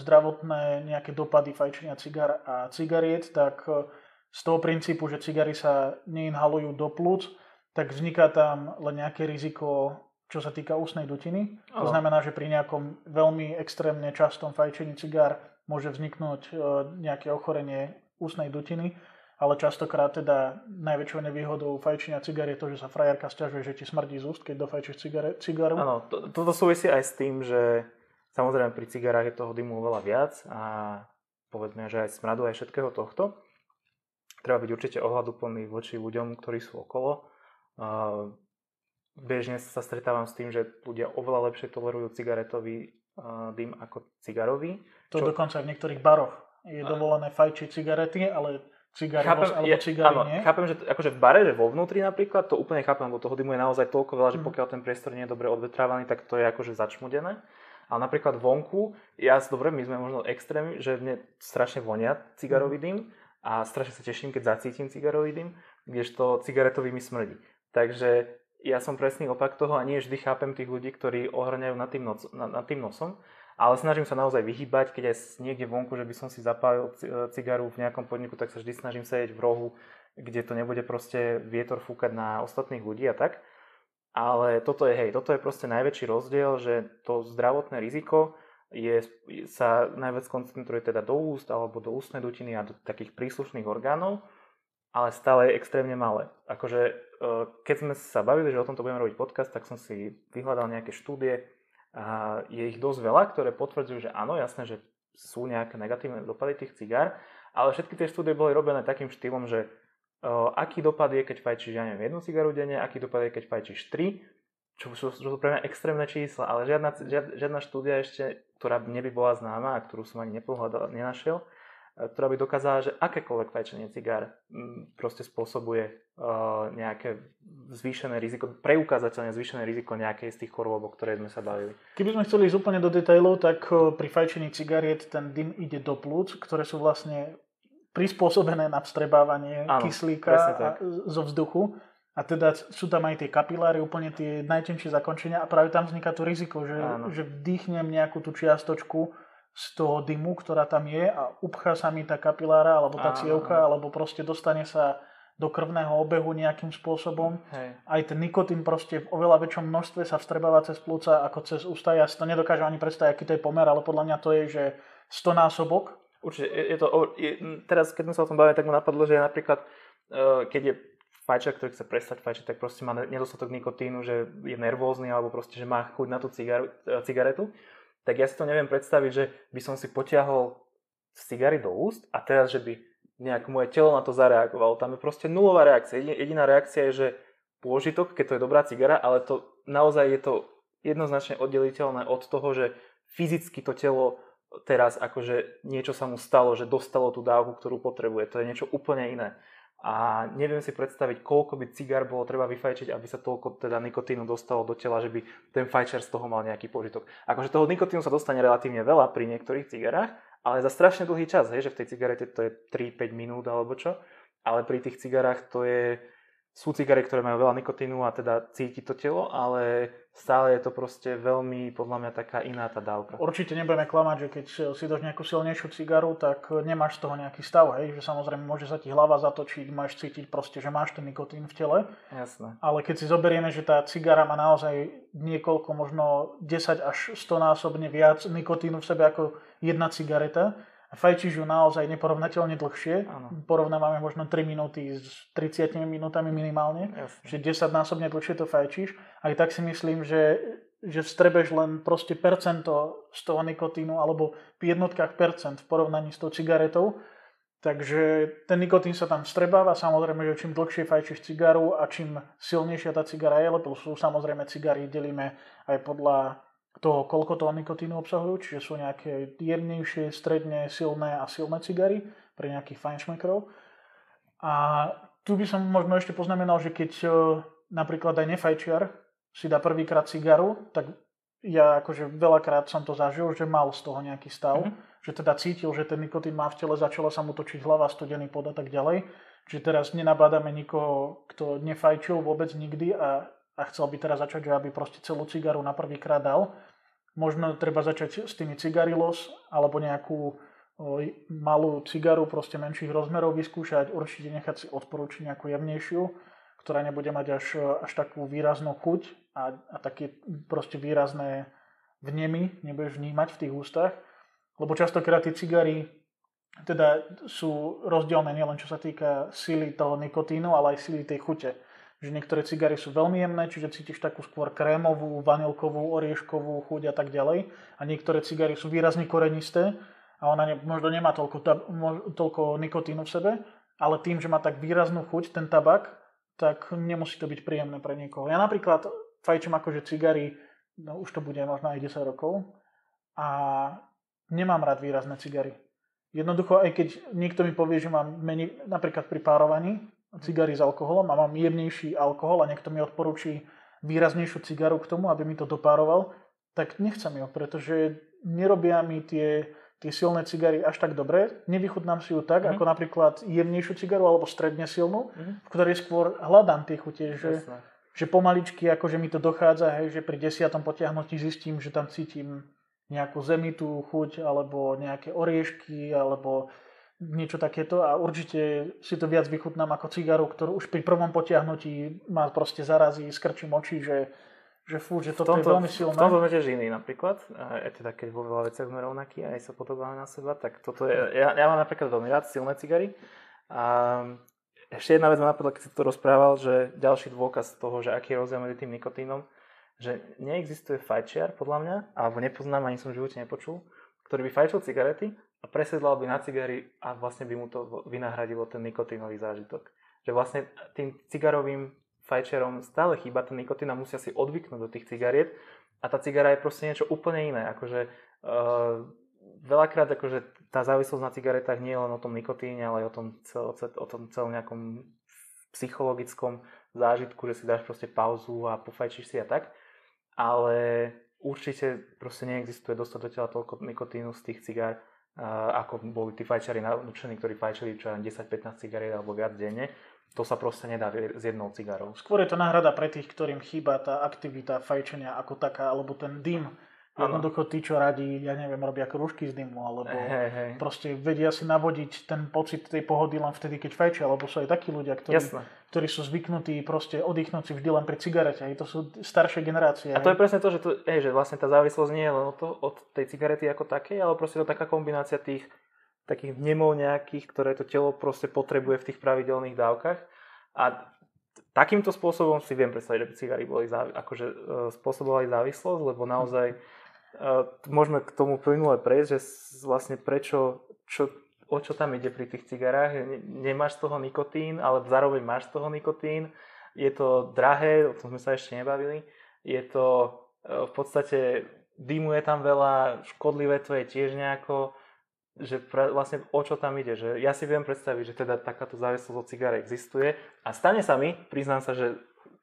zdravotné nejaké dopady fajčenia cigar a cigariet, tak e, z toho princípu, že cigary sa neinhalujú do plúc, tak vzniká tam len nejaké riziko, čo sa týka ústnej dutiny. To znamená, že pri nejakom veľmi extrémne častom fajčení cigár môže vzniknúť e, nejaké ochorenie ústnej dutiny, ale častokrát teda najväčšou nevýhodou fajčenia cigar je to, že sa frajerka stiažuje, že ti smrdí z úst, keď dofajčíš cigare, cigaru.
Áno, to, toto súvisí aj s tým, že samozrejme pri cigarách je toho dymu oveľa viac a povedzme, že aj smradu, aj všetkého tohto. Treba byť určite ohľaduplný voči ľuďom, ktorí sú okolo. Bežne sa stretávam s tým, že ľudia oveľa lepšie tolerujú cigaretový dym ako cigarový.
To čo... dokonca aj v niektorých baroch je dovolené fajčiť cigarety, ale cigary chápem, alebo cigary áno, nie.
Chápem, že akože v bare, že vo vnútri napríklad, to úplne chápem, lebo toho dymu je naozaj toľko veľa, že mm. pokiaľ ten priestor nie je dobre odvetrávaný, tak to je akože začmudené. Ale napríklad vonku, ja dobre, my sme možno extrémy, že mne strašne vonia cigarový mm. dym a strašne sa teším, keď zacítim cigarový dym, kdežto cigaretový mi smrdí. Takže ja som presný opak toho a nie vždy chápem tých ľudí, ktorí ohrňajú nad tým, noc, nad, nad tým nosom. Ale snažím sa naozaj vyhýbať, keď aj niekde vonku, že by som si zapálil e, cigaru v nejakom podniku, tak sa vždy snažím sedieť v rohu, kde to nebude proste vietor fúkať na ostatných ľudí a tak. Ale toto je, hej, toto je proste najväčší rozdiel, že to zdravotné riziko je, sa najviac koncentruje teda do úst alebo do ústnej dutiny a do takých príslušných orgánov, ale stále je extrémne malé. Akože e, keď sme sa bavili, že o tomto budeme robiť podcast, tak som si vyhľadal nejaké štúdie, a je ich dosť veľa, ktoré potvrdzujú, že áno, jasné, že sú nejaké negatívne dopady tých cigár, ale všetky tie štúdie boli robené takým štýlom, že uh, aký dopad je, keď fajčíš, ja neviem, jednu cigaru denne, aký dopad je, keď fajčíš tri, čo sú, čo sú pre mňa extrémne čísla, ale žiadna, žiadna štúdia ešte, ktorá neby bola známa a ktorú som ani nepohľadal, nenašiel, ktorá by dokázala, že akékoľvek fajčenie cigár mm, proste spôsobuje uh, nejaké zvýšené riziko, preukázateľne zvýšené riziko nejakej z tých chorôb, o ktorej sme sa bavili.
Keby sme chceli ísť úplne do detailov, tak uh, pri fajčení cigariet ten dym ide do plúc, ktoré sú vlastne prispôsobené na vstrebávanie Áno, kyslíka a, zo vzduchu. A teda sú tam aj tie kapiláry, úplne tie najtenšie zakončenia a práve tam vzniká to riziko, že, že vdýchnem nejakú tú čiastočku z toho dymu, ktorá tam je a upchá sa mi tá kapilára alebo tá cievka, alebo proste dostane sa do krvného obehu nejakým spôsobom.
Hej.
Aj ten nikotín proste v oveľa väčšom množstve sa vstrebáva cez plúca ako cez ústa. Ja si to nedokážem ani predstaviť, aký to je pomer, ale podľa mňa to je, že 100 násobok.
Určite, je, je to, je, teraz keď sme sa o tom bavili, tak ma napadlo, že napríklad, uh, keď je fajčer, ktorý chce prestať fajčiť, tak proste má nedostatok nikotínu, že je nervózny alebo proste, že má chuť na tú cigaru, e, cigaretu, tak ja si to neviem predstaviť, že by som si potiahol cigary do úst a teraz, že by nejak moje telo na to zareagovalo. Tam je proste nulová reakcia. Jediná reakcia je, že pôžitok, keď to je dobrá cigara, ale to naozaj je to jednoznačne oddeliteľné od toho, že fyzicky to telo teraz akože niečo sa mu stalo, že dostalo tú dávku, ktorú potrebuje. To je niečo úplne iné. A neviem si predstaviť, koľko by cigár bolo treba vyfajčiť, aby sa toľko teda nikotínu dostalo do tela, že by ten fajčer z toho mal nejaký požitok. Akože toho nikotínu sa dostane relatívne veľa pri niektorých cigarách, ale za strašne dlhý čas, hej, že v tej cigarete to je 3-5 minút alebo čo, ale pri tých cigarách to je, sú cigary, ktoré majú veľa nikotínu a teda cíti to telo, ale stále je to proste veľmi, podľa mňa, taká iná tá dávka.
Určite nebudeme klamať, že keď si dáš nejakú silnejšiu cigaru, tak nemáš z toho nejaký stav, hej, že samozrejme môže sa ti hlava zatočiť, máš cítiť proste, že máš ten nikotín v tele.
Jasné.
Ale keď si zoberieme, že tá cigara má naozaj niekoľko, možno 10 až 100 násobne viac nikotínu v sebe ako jedna cigareta, fajčíš ju naozaj neporovnateľne dlhšie.
Áno.
Porovnávame možno 3 minúty s 30 minútami minimálne.
Jasné.
Že 10 násobne dlhšie to fajčíš. Aj tak si myslím, že, že vstrebeš len proste percento z toho nikotínu alebo v jednotkách percent v porovnaní s tou cigaretou. Takže ten nikotín sa tam vstrebáva. Samozrejme, že čím dlhšie fajčíš cigaru a čím silnejšia tá cigara je, lebo sú samozrejme cigary delíme aj podľa toho, koľko toho nikotínu obsahujú, čiže sú nejaké jemnejšie, stredne, silné a silné cigary pre nejakých fajnšmekrov. A tu by som možno ešte poznamenal, že keď e, napríklad aj nefajčiar si dá prvýkrát cigaru, tak ja akože veľakrát som to zažil, že mal z toho nejaký stav, mm-hmm. že teda cítil, že ten nikotín má v tele, začala sa mu točiť hlava, studený pod a tak ďalej. Čiže teraz nenabádame nikoho, kto nefajčil vôbec nikdy a a chcel by teraz začať, že aby proste celú cigaru na prvýkrát dal. Možno treba začať s tými cigarilos alebo nejakú malú cigaru proste menších rozmerov vyskúšať, určite nechať si odporúčiť nejakú jemnejšiu, ktorá nebude mať až, až takú výraznú chuť a, a také proste výrazné vnemy nebudeš vnímať v tých ústach. Lebo častokrát tie cigary teda sú rozdielne nielen čo sa týka sily toho nikotínu, ale aj sily tej chute že niektoré cigary sú veľmi jemné, čiže cítiš takú skôr krémovú, vanilkovú, orieškovú chuť a tak ďalej. A niektoré cigary sú výrazne korenisté a ona ne, možno nemá toľko, tab, toľko nikotínu v sebe, ale tým, že má tak výraznú chuť ten tabak, tak nemusí to byť príjemné pre niekoho. Ja napríklad fajčím akože cigary, no už to bude možno aj 10 rokov a nemám rád výrazné cigary. Jednoducho, aj keď niekto mi povie, že mám menej, napríklad pri párovaní, cigary s alkoholom a mám jemnejší alkohol a niekto mi odporúči výraznejšiu cigaru k tomu, aby mi to dopároval, tak nechcem ju, pretože nerobia mi tie, tie silné cigary až tak dobre. Nevychutnám si ju tak, mm-hmm. ako napríklad jemnejšiu cigaru alebo stredne silnú, mm-hmm. v ktorej skôr hľadám tie chute, že, že pomaličky akože mi to dochádza, hej, že pri desiatom potiahnutí zistím, že tam cítim nejakú zemitú chuť alebo nejaké oriešky alebo niečo takéto a určite si to viac vychutnám ako cigaru, ktorú už pri prvom potiahnutí ma proste zarazí, skrčím oči, že, že fú, že toto tomto, je veľmi silné.
V tomto sme tiež iný napríklad, aj teda keď vo veľa veciach sme rovnakí aj sa podobáme na seba, tak toto je, ja, ja mám napríklad veľmi rád silné cigary a ešte jedna vec ma napadla, keď si to rozprával, že ďalší dôkaz toho, že aký je rozdiel medzi tým nikotínom, že neexistuje fajčiar, podľa mňa, alebo nepoznám, ani som v živote nepočul, ktorý by fajčil cigarety a presedlal by na cigary a vlastne by mu to vynahradilo ten nikotínový zážitok. Že vlastne tým cigarovým fajčerom stále chýba ten nikotín a musia si odvyknúť do tých cigariet a tá cigara je proste niečo úplne iné. Akože, uh, veľakrát akože tá závislosť na cigaretách nie je len o tom nikotíne, ale aj o tom, cel, o tom celom nejakom psychologickom zážitku, že si dáš proste pauzu a pofajčíš si a tak. Ale určite proste neexistuje dostať do tela toľko nikotínu z tých cigár, ako boli tí fajčari naučení, ktorí fajčili čo 10-15 cigariet alebo viac denne. To sa proste nedá s jednou cigarou.
Skôr je to náhrada pre tých, ktorým chýba tá aktivita fajčenia ako taká, alebo ten dym Jednoducho tí, čo radi, ja neviem, robia krúžky z dymu, alebo
Hej, hej.
proste vedia si navodiť ten pocit tej pohody len vtedy, keď fajčia, lebo sú aj takí ľudia, ktorí, ktorí sú zvyknutí proste oddychnúť si vždy len pri cigarete. Hej. To sú staršie generácie.
A to je presne to, že, to, hej, že vlastne tá závislosť nie je len od, to, od tej cigarety ako takej, ale proste to taká kombinácia tých takých vnemov nejakých, ktoré to telo proste potrebuje v tých pravidelných dávkach. A takýmto spôsobom si viem predstaviť, že by cigary boli závi- akože, e, spôsobovali závislosť, lebo naozaj e, môžeme k tomu plynule prejsť, že vlastne prečo, čo, o čo tam ide pri tých cigarách. Ne- Nemáš z toho nikotín, ale zároveň máš z toho nikotín. Je to drahé, o tom sme sa ešte nebavili. Je to e, v podstate, dymu je tam veľa, škodlivé to je tiež nejako, že pra, vlastne o čo tam ide. Že ja si viem predstaviť, že teda takáto závislosť od cigare existuje a stane sa mi, priznám sa, že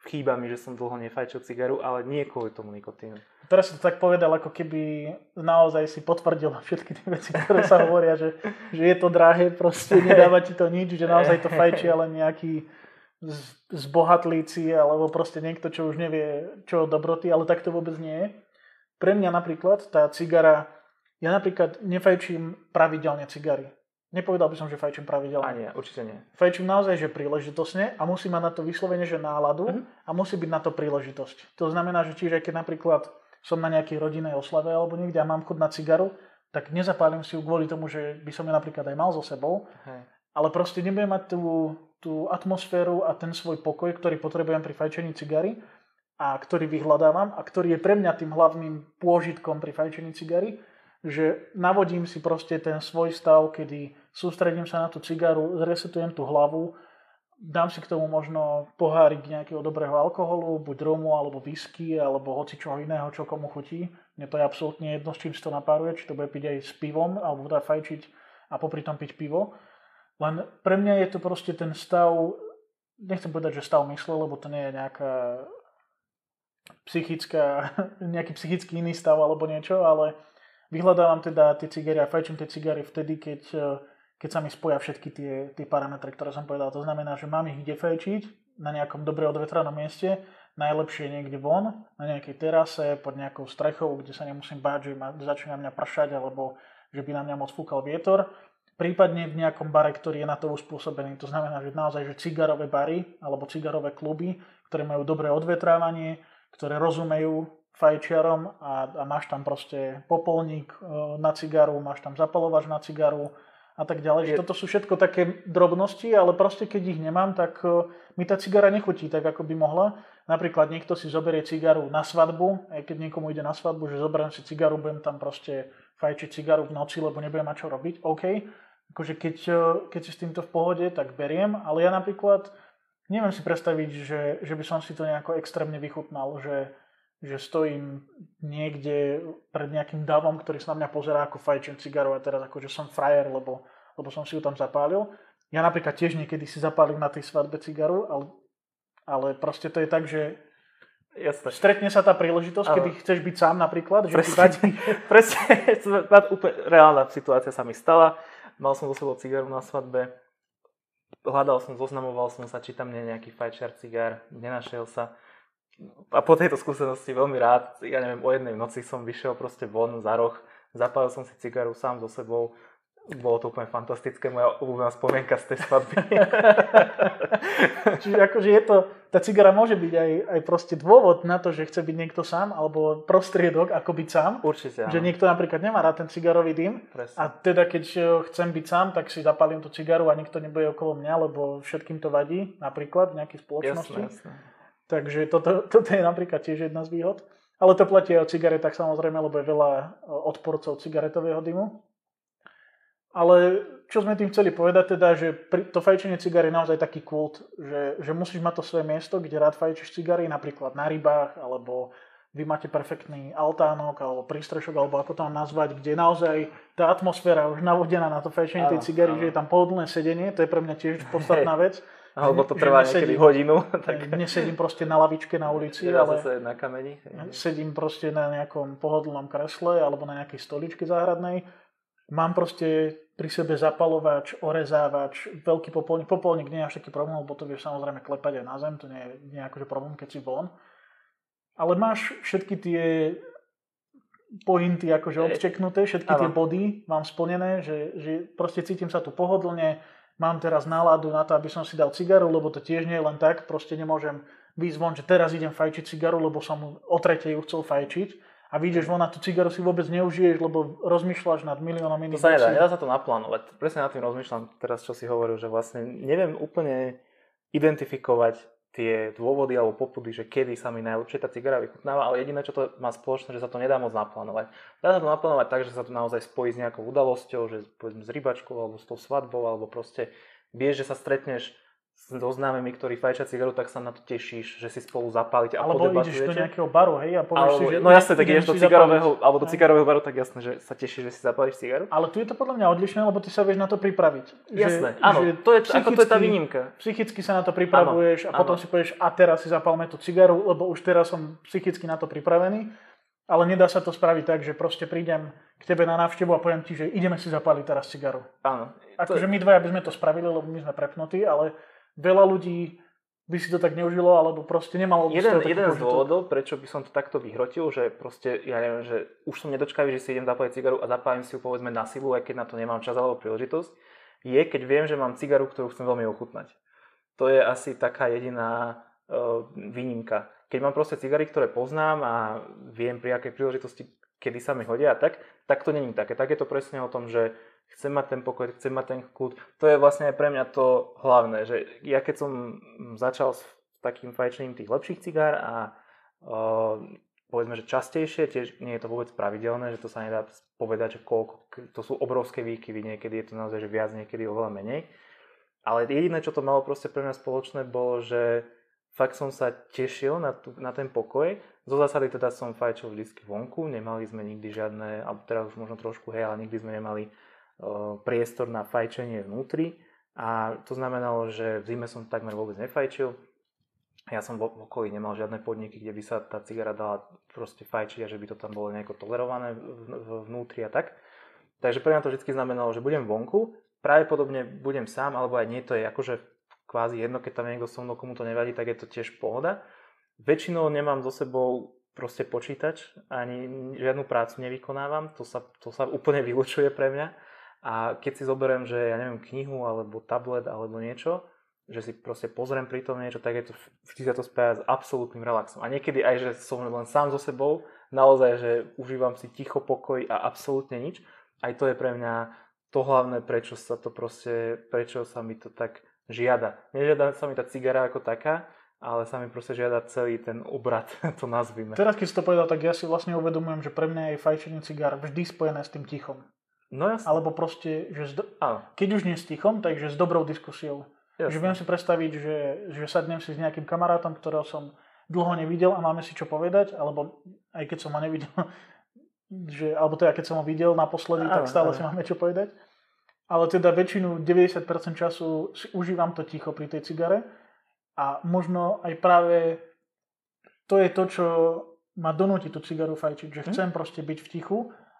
chýba mi, že som dlho nefajčil cigaru, ale nie kvôli tomu nikotínu.
Teraz si to tak povedal, ako keby naozaj si potvrdil všetky tie veci, ktoré sa hovoria, že, že je to drahé, proste nedáva ti to nič, že naozaj to fajčia len nejaký zbohatlíci alebo proste niekto, čo už nevie, čo dobroty, ale tak to vôbec nie je. Pre mňa napríklad tá cigara, ja napríklad nefajčím pravidelne cigary. Nepovedal by som, že fajčím pravidelne.
A nie, určite nie.
Fajčím naozaj, že príležitosne a musí mať na to vyslovene, že náladu
Mhm.
a musí byť na to príležitosť. To znamená, že čiže keď napríklad som na nejakej rodinnej oslave alebo niekde a mám chud na cigaru, tak nezapálim si ju kvôli tomu, že by som ju napríklad aj mal so sebou,
Hej.
ale proste nebudem mať tú, tú atmosféru a ten svoj pokoj, ktorý potrebujem pri fajčení cigary a ktorý vyhľadávam a ktorý je pre mňa tým hlavným pôžitkom pri fajčení cigary, že navodím si proste ten svoj stav, kedy sústredím sa na tú cigaru, zresetujem tú hlavu, dám si k tomu možno pohárik nejakého dobrého alkoholu, buď romu, alebo whisky, alebo hoci čoho iného, čo komu chutí. Mne to je absolútne jedno, s čím si to napáruje, či to bude piť aj s pivom, alebo dá fajčiť a popri tom piť pivo. Len pre mňa je to proste ten stav, nechcem povedať, že stav mysle, lebo to nie je nejaká psychická, [LAUGHS] nejaký psychický iný stav alebo niečo, ale vyhľadávam teda tie cigary a fajčím tie cigary vtedy, keď, eh, keď sa mi spoja všetky tie, tie parametre, ktoré som povedal. To znamená, že mám ich kde fajčiť na nejakom dobre odvetranom mieste, najlepšie niekde von, na nejakej terase, pod nejakou strechou, kde sa nemusím báť, že ma, začne na mňa pršať alebo že by na mňa moc fúkal vietor. Prípadne v nejakom bare, ktorý je na to uspôsobený. To znamená, že naozaj že cigarové bary alebo cigarové kluby, ktoré majú dobré odvetrávanie, ktoré rozumejú fajčiarom a, a máš tam proste popolník e, na cigaru, máš tam zapalovač na cigaru a tak ďalej.
Je-
toto sú všetko také drobnosti, ale proste keď ich nemám, tak e, mi tá cigara nechutí tak, ako by mohla. Napríklad niekto si zoberie cigaru na svadbu, aj keď niekomu ide na svadbu, že zoberiem si cigaru, budem tam proste fajčiť cigaru v noci, lebo nebudem mať čo robiť. OK, akože keď, e, keď si s týmto v pohode, tak beriem, ale ja napríklad neviem si predstaviť, že, že by som si to nejako extrémne vychutnal, že, že stojím niekde pred nejakým davom, ktorý sa na mňa pozerá ako fajčím cigaru a teraz akože som frajer, lebo, lebo som si ju tam zapálil. Ja napríklad tiež niekedy si zapálim na tej svadbe cigaru, ale, ale proste to je tak, že
Jasné.
stretne sa tá príležitosť,
Áno.
kedy chceš byť sám napríklad, že
Presne,
vadí. [LAUGHS]
presne, úplne reálna situácia sa mi stala. Mal som so sebou cigaru na svadbe, hľadal som, zoznamoval som sa, či tam nie je nejaký fajčiar cigár, nenašiel sa. A po tejto skúsenosti veľmi rád, ja neviem, o jednej noci som vyšiel proste von za roh, zapálil som si cigaru sám so sebou, bolo to úplne fantastické, moja obľúbená spomienka z tej svadby. [LAUGHS]
Čiže akože je to, tá cigara môže byť aj, aj proste dôvod na to, že chce byť niekto sám, alebo prostriedok, ako byť sám.
Určite, áno.
Že niekto napríklad nemá rád ten cigarový dym
Presne.
a teda keď eh, chcem byť sám, tak si zapalím tú cigaru a nikto nebude okolo mňa, lebo všetkým to vadí, napríklad v nejakej spoločnosti.
Jasné, jasné.
Takže toto, [LAUGHS] toto je napríklad tiež jedna z výhod. Ale to platí aj o cigaretách samozrejme, lebo je veľa eh, odporcov cigaretového dymu. Ale čo sme tým chceli povedať, teda, že pri, to fajčenie cigar je naozaj taký kult, že, že musíš mať to svoje miesto, kde rád fajčíš cigary, napríklad na rybách, alebo vy máte perfektný altánok, alebo prístrešok, alebo ako to mám nazvať, kde je naozaj tá atmosféra už navodená na to fajčenie tej cigary,
áno.
že je tam pohodlné sedenie, to je pre mňa tiež podstatná [LAUGHS] vec.
Alebo to trvá niekedy hodinu, [LAUGHS] tak
Nesedím proste na lavičke na ulici,
raz
ale
zase na kameni.
sedím proste na nejakom pohodlnom kresle alebo na nejakej stoličke záhradnej. Mám proste pri sebe zapalovač, orezávač, veľký popolník. Popolník nie je až taký problém, lebo to vieš samozrejme klepať aj na zem, to nie je, nie je akože problém, keď si von. Ale máš všetky tie pointy akože odčeknuté, všetky
áno.
tie body mám splnené, že, že proste cítim sa tu pohodlne, mám teraz náladu na to, aby som si dal cigaru, lebo to tiež nie je len tak, proste nemôžem výjsť von, že teraz idem fajčiť cigaru, lebo som o tretej ju chcel fajčiť. A vyjdeš von a tú cigaru si vôbec neužiješ, lebo rozmýšľaš nad miliónom
To
iných
sa nedá, nedá sa to naplánovať. Presne nad tým rozmýšľam teraz, čo si hovoril, že vlastne neviem úplne identifikovať tie dôvody alebo popudy, že kedy sa mi najlepšie tá cigara vychutnáva, ale jediné, čo to má spoločné, že sa to nedá moc naplánovať. Dá sa to naplánovať tak, že sa to naozaj spojí s nejakou udalosťou, že povedzme s rybačkou alebo s tou svadbou, alebo proste vieš, že sa stretneš so známymi, ktorí fajčia cigaru, tak sa na to tešíš, že si spolu zapálite a
Alebo ideš do nejakého baru, hej, a povieš
Alebo,
si, že
no jasne, tak ideš do cigarového,
zapáliť.
alebo do cigarového baru, tak jasné, že sa tešíš, že si zapálíš cigaru.
Ale tu je to podľa mňa odlišné, lebo ty sa vieš na to pripraviť.
Jasné, áno, to je, ako to je tá výnimka.
Psychicky sa na to pripravuješ a
áno.
potom si povieš, a teraz si zapálme tú cigaru, lebo už teraz som psychicky na to pripravený. Ale nedá sa to spraviť tak, že proste prídem k tebe na návštevu a poviem ti, že ideme si zapáliť teraz cigaru.
Áno.
Akože my dvaja by sme to spravili, lebo my sme prepnutí, ale veľa ľudí by si to tak neužilo, alebo proste nemalo
Jeden, jeden z dôvodov, prečo by som to takto vyhrotil, že proste, ja neviem, že už som nedočkavý, že si idem zapáliť cigaru a zapálim si ju povedzme na silu, aj keď na to nemám čas alebo príležitosť, je, keď viem, že mám cigaru, ktorú chcem veľmi ochutnať. To je asi taká jediná uh, výnimka. Keď mám proste cigary, ktoré poznám a viem pri akej príležitosti, kedy sa mi hodia a tak, tak to není také. Tak je to presne o tom, že chcem mať ten pokoj, chcem mať ten kľud. To je vlastne aj pre mňa to hlavné, že ja keď som začal s takým fajčením tých lepších cigár a uh, povedzme, že častejšie, tiež nie je to vôbec pravidelné, že to sa nedá povedať, že koľko, to sú obrovské výkyvy, niekedy je to naozaj že viac, niekedy oveľa menej. Ale jediné, čo to malo proste pre mňa spoločné, bolo, že fakt som sa tešil na, tu, na ten pokoj. Zo zásady teda som fajčil vždy vonku, nemali sme nikdy žiadne, alebo teraz už možno trošku, hej, ale nikdy sme nemali priestor na fajčenie vnútri. A to znamenalo, že v zime som takmer vôbec nefajčil. Ja som v okolí nemal žiadne podniky, kde by sa tá cigara dala proste fajčiť a že by to tam bolo nejako tolerované vnútri a tak. Takže pre mňa to vždy znamenalo, že budem vonku, pravdepodobne budem sám, alebo aj nie, to je akože kvázi jedno, keď tam niekto so mnou, komu to nevadí, tak je to tiež pohoda. Väčšinou nemám so sebou proste počítač, ani žiadnu prácu nevykonávam, to sa, to sa úplne [LAUGHS] vylučuje pre mňa. A keď si zoberiem, že ja neviem, knihu alebo tablet alebo niečo, že si proste pozriem pri tom niečo, tak je to vždy sa to spája s absolútnym relaxom. A niekedy aj, že som len sám so sebou, naozaj, že užívam si ticho, pokoj a absolútne nič. Aj to je pre mňa to hlavné, prečo sa to proste, prečo sa mi to tak žiada. Nežiada sa mi tá cigara ako taká, ale sa mi proste žiada celý ten obrad, [LAUGHS] to nazvime.
Teraz, keď si to povedal, tak ja si vlastne uvedomujem, že pre mňa je fajčenie cigár vždy spojené s tým tichom.
No jasne.
Alebo proste, že s do...
Áno,
keď už nie s tichom, takže s dobrou diskusiou. Že
jasne.
viem si predstaviť, že, že sadnem si s nejakým kamarátom, ktorého som dlho nevidel a máme si čo povedať, alebo aj keď som ho nevidel, [LAUGHS] že, alebo teda keď som ho videl naposledy, tak
Áno,
stále
áno.
si máme čo povedať. Ale teda väčšinu, 90% času si užívam to ticho pri tej cigare a možno aj práve to je to, čo ma donúti tú cigaru fajčiť, že
Hm.
chcem proste byť v tichu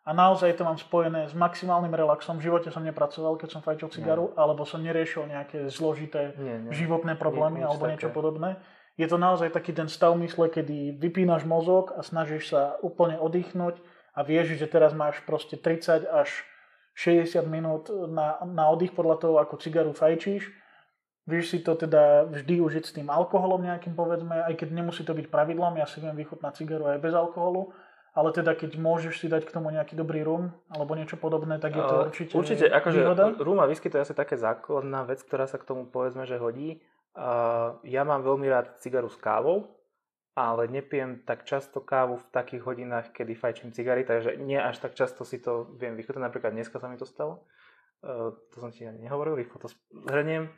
a naozaj to mám spojené s maximálnym relaxom. V živote som nepracoval, keď som fajčil cigaru, alebo som neriešil nejaké zložité
Nie, nie.
životné problémy
nič
alebo niečo
také.
podobné. Je to naozaj taký ten stav mysle, kedy vypínaš mozog a snažíš sa úplne oddychnúť a vieš, že teraz máš proste 30 až 60 minút na, na oddych podľa toho, ako cigaru fajčíš. Vieš si to teda vždy užiť s tým alkoholom nejakým, povedzme, aj keď nemusí to byť pravidlom, ja si viem vychutnať cigaru aj bez alkoholu, ale teda keď môžeš si dať k tomu nejaký dobrý rum alebo niečo podobné, tak je to
Uh,
určite,
Určite, akože
výhoda.
rum a whisky to je asi také základná vec, ktorá sa k tomu povedzme, že hodí. Uh, ja mám veľmi rád cigaru s kávou, ale nepijem tak často kávu v takých hodinách, kedy fajčím cigary, takže nie až tak často si to viem vychutnať. Napríklad dneska sa mi to stalo. Uh, to som ti ani nehovoril, rýchlo to zhrniem.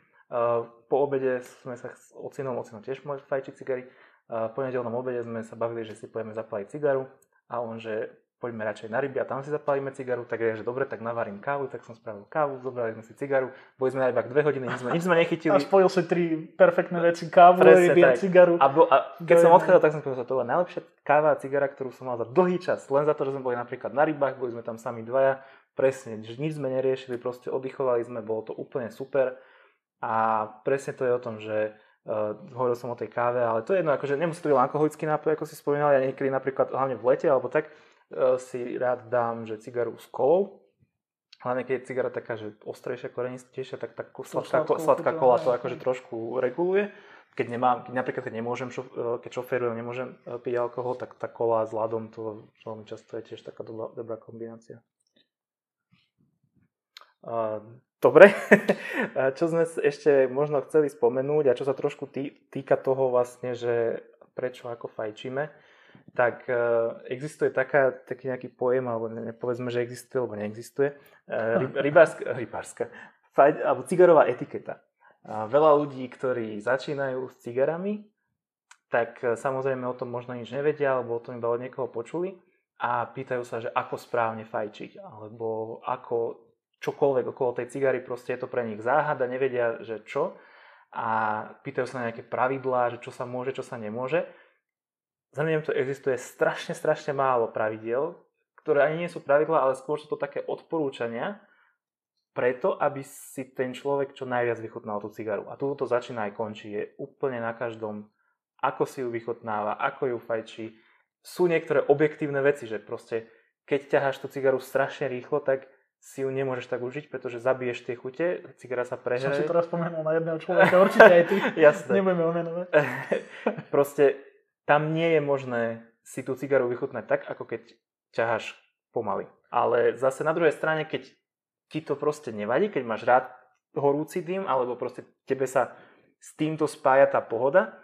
Po obede sme sa s ocinom, ocinom tiež môže fajčiť cigary. Uh, po nedelnom obede sme sa bavili, že si pojeme zapáliť cigaru a on, že poďme radšej na ryby a tam si zapálime cigaru, tak je, že dobre, tak navarím kávu, tak som spravil kávu, zobrali sme si cigaru, boli sme na rybách dve hodiny, nič sme, nič sme nechytili.
A spojil si tri perfektné veci, kávu,
Presne
ryby a cigaru.
A, bo, a keď som odchádzal, tak som povedal, to bola najlepšia káva a cigara, ktorú som mal za dlhý čas. Len za to, že sme boli napríklad na rybách, boli sme tam sami dvaja, presne, že nič sme neriešili, proste oddychovali sme, bolo to úplne super. A presne to je o tom, že uh, hovoril som o tej káve, ale to je jedno, akože nemusí to byť alkoholický nápoj, ako si spomínal, ja niekedy napríklad, hlavne v lete alebo tak, si rád dám, že cigaru s kolou, hlavne keď je cigara taká, že ostrejšia, korenistejšia, tak tak sladká, sladká kola to akože trošku reguluje. Keď nemám, napríklad keď nemôžem, šof, keď šoferujem, nemôžem piť alkohol, tak tá kola s ľadom, to veľmi často je tiež taká dobrá, dobrá kombinácia. Dobre, [LAUGHS] čo sme ešte možno chceli spomenúť a čo sa trošku tý, týka toho vlastne, že prečo ako fajčíme, tak e, existuje taká, taký nejaký pojem, alebo nepovedzme, že existuje, alebo neexistuje, e, ryb, [LAUGHS] rybárska, rybárska faj, alebo cigarová etiketa. Veľa ľudí, ktorí začínajú s cigarami, tak e, samozrejme o tom možno nič nevedia, alebo o tom iba od niekoho počuli a pýtajú sa, že ako správne fajčiť, alebo ako čokoľvek okolo tej cigary, proste je to pre nich záhada, nevedia, že čo a pýtajú sa na nejaké pravidlá, že čo sa môže, čo sa nemôže. Za mňa to existuje strašne, strašne málo pravidiel, ktoré ani nie sú pravidlá, ale skôr sú to také odporúčania, preto, aby si ten človek čo najviac vychutnal tú cigaru. A tu to začína aj končí. Je úplne na každom, ako si ju vychutnáva, ako ju fajčí. Sú niektoré objektívne veci, že proste keď ťaháš tú cigaru strašne rýchlo, tak si ju nemôžeš tak užiť, pretože zabiješ tie chute, cigara sa prehraje.
Som si teraz spomenul na jedného človeka, určite aj ty. [LAUGHS]
Jasné.
Nebudeme ho menovať. [LAUGHS]
Proste tam nie je možné si tú cigaru vychutnať tak, ako keď ťaháš pomaly. Ale zase na druhej strane, keď ti to proste nevadí, keď máš rád horúci dym, alebo proste tebe sa s týmto spája tá pohoda,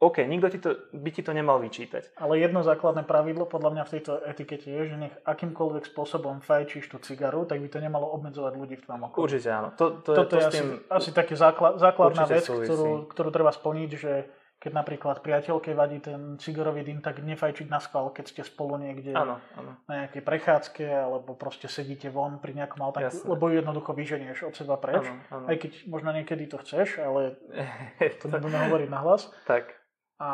OK, nikto ti to, by ti to nemal vyčítať.
Ale jedno základné pravidlo podľa mňa v tejto etikete je, že nech akýmkoľvek spôsobom fajčíš tú cigaru, tak by to nemalo obmedzovať ľudí v tvojom okolí.
Určite áno. To, to
Toto
je, to
je asi, tým, asi také základ, základná vec, ktorú, ktorú treba splniť, že keď napríklad priateľke vadí ten cigarový dym, tak nefajčiť na skval, keď ste spolu niekde
áno, áno.
na nejakej prechádzke, alebo proste sedíte von pri nejakom autaku, lebo jednoducho vyženieš od seba preč. Áno, áno. Aj keď možno niekedy to chceš, ale [LAUGHS] to nebudeme hovoriť na hlas.
Tak.
A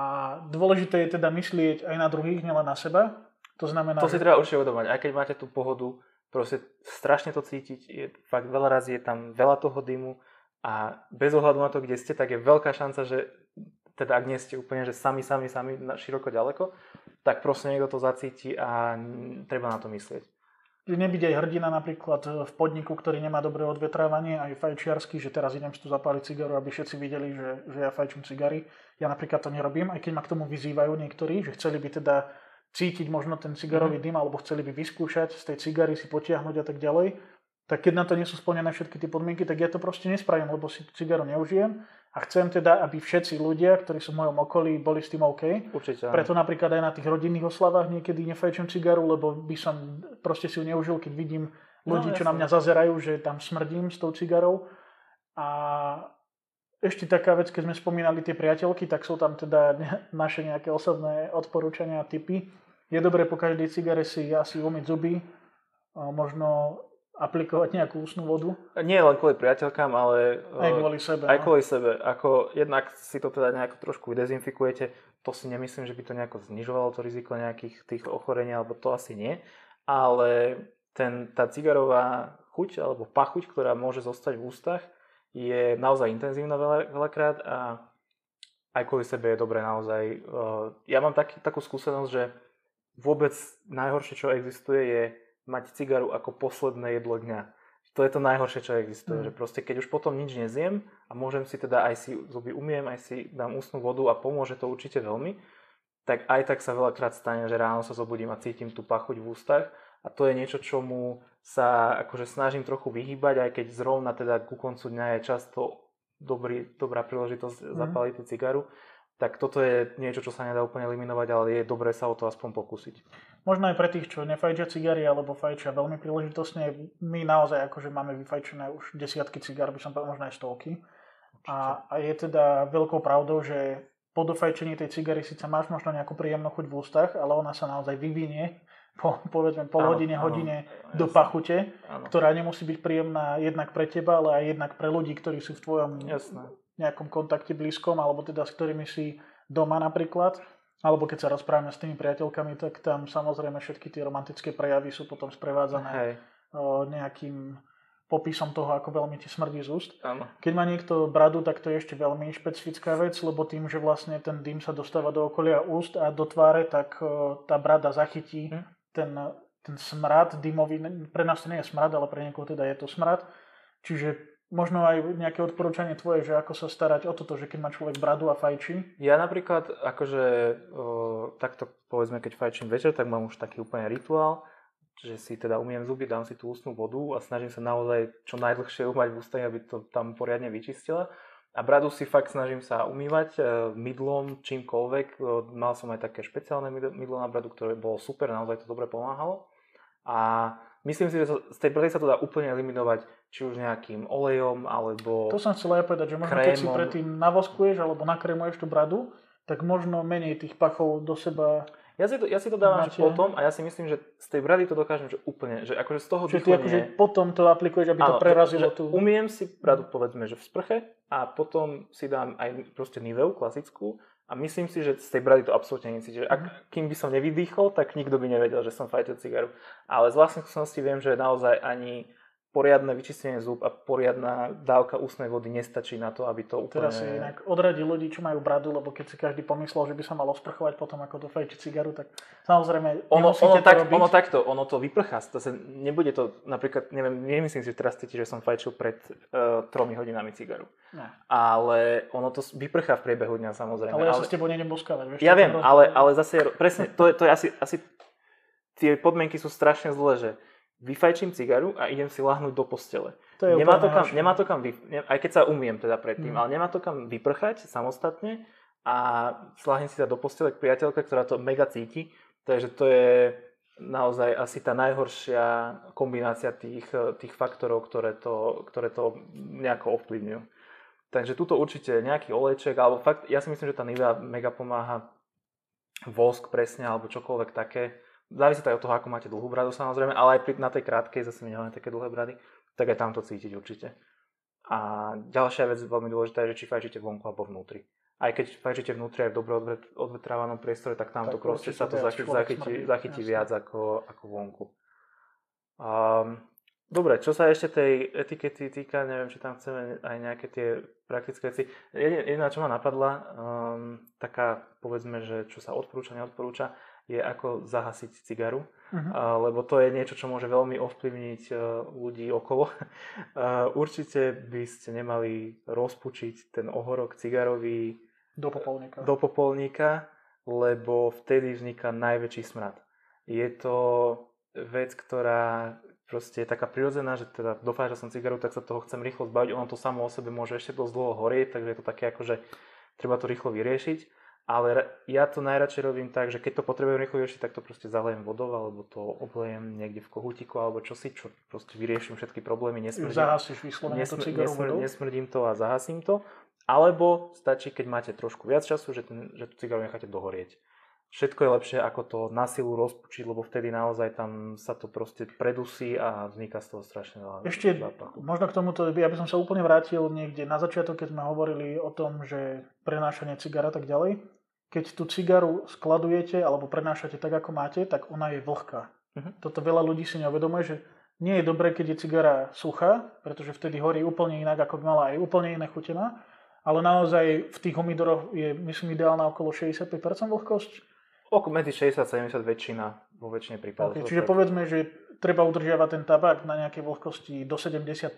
dôležité je teda myslieť aj na druhých, nielen na seba. To znamená...
To si treba určite uvedomať. Aj keď máte tú pohodu, proste strašne to cítiť. Je, fakt veľa razy je tam veľa toho dymu a bez ohľadu na to, kde ste, tak je veľká šanca, že teda ak nie ste úplne, že sami, sami, sami široko ďaleko, tak proste niekto to zacíti a treba na to myslieť
nebyť aj hrdina napríklad v podniku, ktorý nemá dobré odvetrávanie, aj fajčiarsky, že teraz idem si tu zapáliť cigaru, aby všetci videli, že, že ja fajčím cigary. Ja napríklad to nerobím, aj keď ma k tomu vyzývajú niektorí, že chceli by teda cítiť možno ten cigarový mhm. dym, alebo chceli by vyskúšať z tej cigary si potiahnuť a tak ďalej. Tak keď na to nie sú splnené všetky tie podmienky, tak ja to proste nespravím, lebo si cigaru neužijem a chcem teda, aby všetci ľudia, ktorí sú v mojom okolí, boli s tým OK.
Určite.
Preto napríklad aj na tých rodinných oslavách niekedy nefajčím cigaru, lebo by som proste si ju neužil, keď vidím no, ľudí, no, čo na mňa zazerajú, že tam smrdím s tou cigarou. A ešte taká vec, keď sme spomínali tie priateľky, tak sú tam teda [LAUGHS] naše nejaké osobné odporúčania a typy. Je dobré po každej cigare si asi umyť zuby, možno aplikovať nejakú ústnu vodu?
Nie len kvôli priateľkám, ale
aj kvôli sebe.
Aj kvôli sebe. Ako, jednak si to teda nejako trošku vydezinfikujete, to si nemyslím, že by to nejako znižovalo to riziko nejakých tých ochorení, alebo to asi nie. Ale ten, tá cigarová chuť alebo pachuť, ktorá môže zostať v ústach, je naozaj intenzívna veľa, veľakrát a aj kvôli sebe je dobré naozaj. Ja mám taký, takú skúsenosť, že vôbec najhoršie, čo existuje, je mať cigaru ako posledné jedlo dňa. To je to najhoršie, čo existuje. Mm. Že proste keď už potom nič nezjem a môžem si teda aj si zuby umiem, aj si dám ústnu vodu a pomôže to určite veľmi, tak aj tak sa veľakrát stane, že ráno sa zobudím a cítim tú pachuť v ústach a to je niečo, čomu sa akože snažím trochu vyhýbať, aj keď zrovna teda ku koncu dňa je často dobrý, dobrá príležitosť mm. zapáliť tú cigaru tak toto je niečo, čo sa nedá úplne eliminovať, ale je dobré sa o to aspoň pokúsiť.
Možno aj pre tých, čo nefajčia cigary alebo fajčia veľmi príležitostne, my naozaj akože máme vyfajčené už desiatky cigár, by som povedal možno aj stovky. A, a je teda veľkou pravdou, že po dofajčení tej cigary síce máš možno nejakú príjemnú chuť v ústach, ale ona sa naozaj vyvinie po, povedzme pol áno, hodine, áno, hodine áno, do pachute, áno. ktorá nemusí byť príjemná jednak pre teba, ale aj jednak pre ľudí, ktorí sú v tvojom
jasné.
nejakom kontakte blízkom, alebo teda s ktorými si doma napríklad, alebo keď sa rozprávame s tými priateľkami, tak tam samozrejme všetky tie romantické prejavy sú potom sprevádzané Hej. nejakým popisom toho, ako veľmi ti smrdí z úst.
Áno.
Keď má niekto bradu, tak to je ešte veľmi špecifická vec, lebo tým, že vlastne ten dym sa dostáva do okolia úst a do tváre, tak tá brada zachytí hm. ten, ten smrad dymový, pre nás to nie je smrad, ale pre niekoho teda je to smrad. Čiže možno aj nejaké odporúčanie tvoje, že ako sa starať o toto, že keď má človek bradu a fajčí?
Ja napríklad, akože o, takto povedzme, keď fajčím večer, tak mám už taký úplne rituál, že si teda umiem zuby, dám si tú ústnu vodu a snažím sa naozaj čo najdlhšie umať v ústach, aby to tam poriadne vyčistila. A bradu si fakt snažím sa umývať e, mydlom, čímkoľvek. Mal som aj také špeciálne mydlo na bradu, ktoré bolo super, naozaj to dobre pomáhalo. A myslím si, že z tej brady sa to dá úplne eliminovať, či už nejakým olejom, alebo
To som chcel aj povedať, že možno keď si
Krémom.
predtým navoskuješ alebo nakrémuješ tú bradu, tak možno menej tých pachov do seba.
Ja si to, ja si to dávam že
Máte-
potom a ja si myslím, že z tej brady to dokážem, že úplne, že akože z toho
Čiže ty
dýchlo
akože potom to aplikuješ, aby to
Áno,
prerazilo
že
tú...
Umiem si bradu povedzme, že v sprche a potom si dám aj proste niveu klasickú a myslím si, že z tej brady to absolútne necíti. Že ak,
Mhm.
kým by som nevydýchol, tak nikto by nevedel, že som fajtil cigaru. Ale z vlastnej skúsenosti viem, že naozaj ani poriadne vyčistenie zub a poriadna dávka ústnej vody nestačí na to, aby to úplne...
Teraz si inak odradí ľudí, čo majú bradu, lebo keď si každý pomyslel, že by sa mal osprchovať potom, ako to fajči cigaru, tak samozrejme
Ono, ono,
to
tak,
robiť.
ono takto, ono to vyprchá. To sa, nebude to, napríklad, neviem, nemyslím si, že teraz cíti, že som fajčil pred uh, tromi hodinami cigaru.
Ne.
Ale ono to vyprchá v priebehu dňa samozrejme.
Ale ja sa s tebou nejdem boskávať. Vieš,
ja viem, ale, ale zase, presne, to je, to je asi, asi, tie podmienky sú strašne zlé, že vyfajčím cigaru a idem si lahnúť do postele.
To je
Nemá to, kam, nemá to kam, vy, ne, aj keď sa umiem teda predtým,
Mm.
ale nemá to kam vyprchať samostatne a slahnem si sa do postele k priateľke, ktorá to mega cíti, takže to je naozaj asi tá najhoršia kombinácia tých, tých faktorov, ktoré to, ktoré to nejako ovplyvňujú. Takže tuto určite nejaký olejček, alebo fakt, ja si myslím, že tá Nivea mega pomáha vosk presne, alebo čokoľvek také. Závisí to aj od toho, ako máte dlhú bradu samozrejme, ale aj pri, na tej krátkej, zase my nemáme také dlhé brady, tak aj tam to cítiť určite. A ďalšia vec veľmi dôležitá je, že či fajčíte vonku alebo vnútri. Aj keď fajčíte vnútri aj v dobre odvet- odvetrávanom priestore, tak tam
Tak
to proste sa to zachytí, zachytí, zachytí viac ako, ako vonku. Um, dobre, čo sa ešte tej etikety týka, neviem, či tam chceme aj nejaké tie praktické veci. Jediná, čo ma napadla, um, taká povedzme, že čo sa odporúča, neodporúča, je ako zahasiť cigaru, a, lebo to je niečo, čo môže veľmi ovplyvniť e, ľudí okolo. [LAUGHS] Určite by ste nemali rozpučiť ten ohorok cigarový
Do popolníka.
do popolníka, lebo vtedy vzniká najväčší smrad. Je to vec, ktorá proste je taká prirodzená, že teda dofáža som cigaru, tak sa toho chcem rýchlo zbaviť. Ono to samo o sebe môže ešte dosť dlho horieť, takže je to také ako, že treba to rýchlo vyriešiť. Ale ja to najradšej robím tak, že keď to potrebujem rýchlo vyriešiť, tak to proste zalejem vodou, alebo to oblejem niekde v kohútiku, alebo čosi, čo proste vyrieším všetky problémy, nesmrdím.
Zahasíš vyslovene to
Nesmr-
cigaru
nesmr-
vodou.
nesmrdím to a zahasím to. Alebo stačí, keď máte trošku viac času, že, ten, že tú cigaru necháte dohorieť. Všetko je lepšie, ako to na silu rozpučiť, lebo vtedy naozaj tam sa to proste predusí a vzniká z toho strašne veľa
Ešte
zápachu.
možno k tomuto, ja by som sa úplne vrátil niekde na začiatok, keď sme hovorili o tom, že prenášanie cigara a tak ďalej. Keď tú cigaru skladujete alebo prenášate tak, ako máte, tak ona je vlhká.
Mhm.
Toto veľa ľudí si neuvedomuje, že nie je dobré, keď je cigara suchá, pretože vtedy horí úplne inak, ako by mala aj úplne iné chutená. Ale naozaj v tých homidoroch je, myslím, ideálna okolo 65% vlhkosť.
Oko medzi 60 a 70 väčšina, vo väčšine prípadov.
Okay, čiže povedzme, že treba udržiavať ten tabak na nejakej vlhkosti do 70%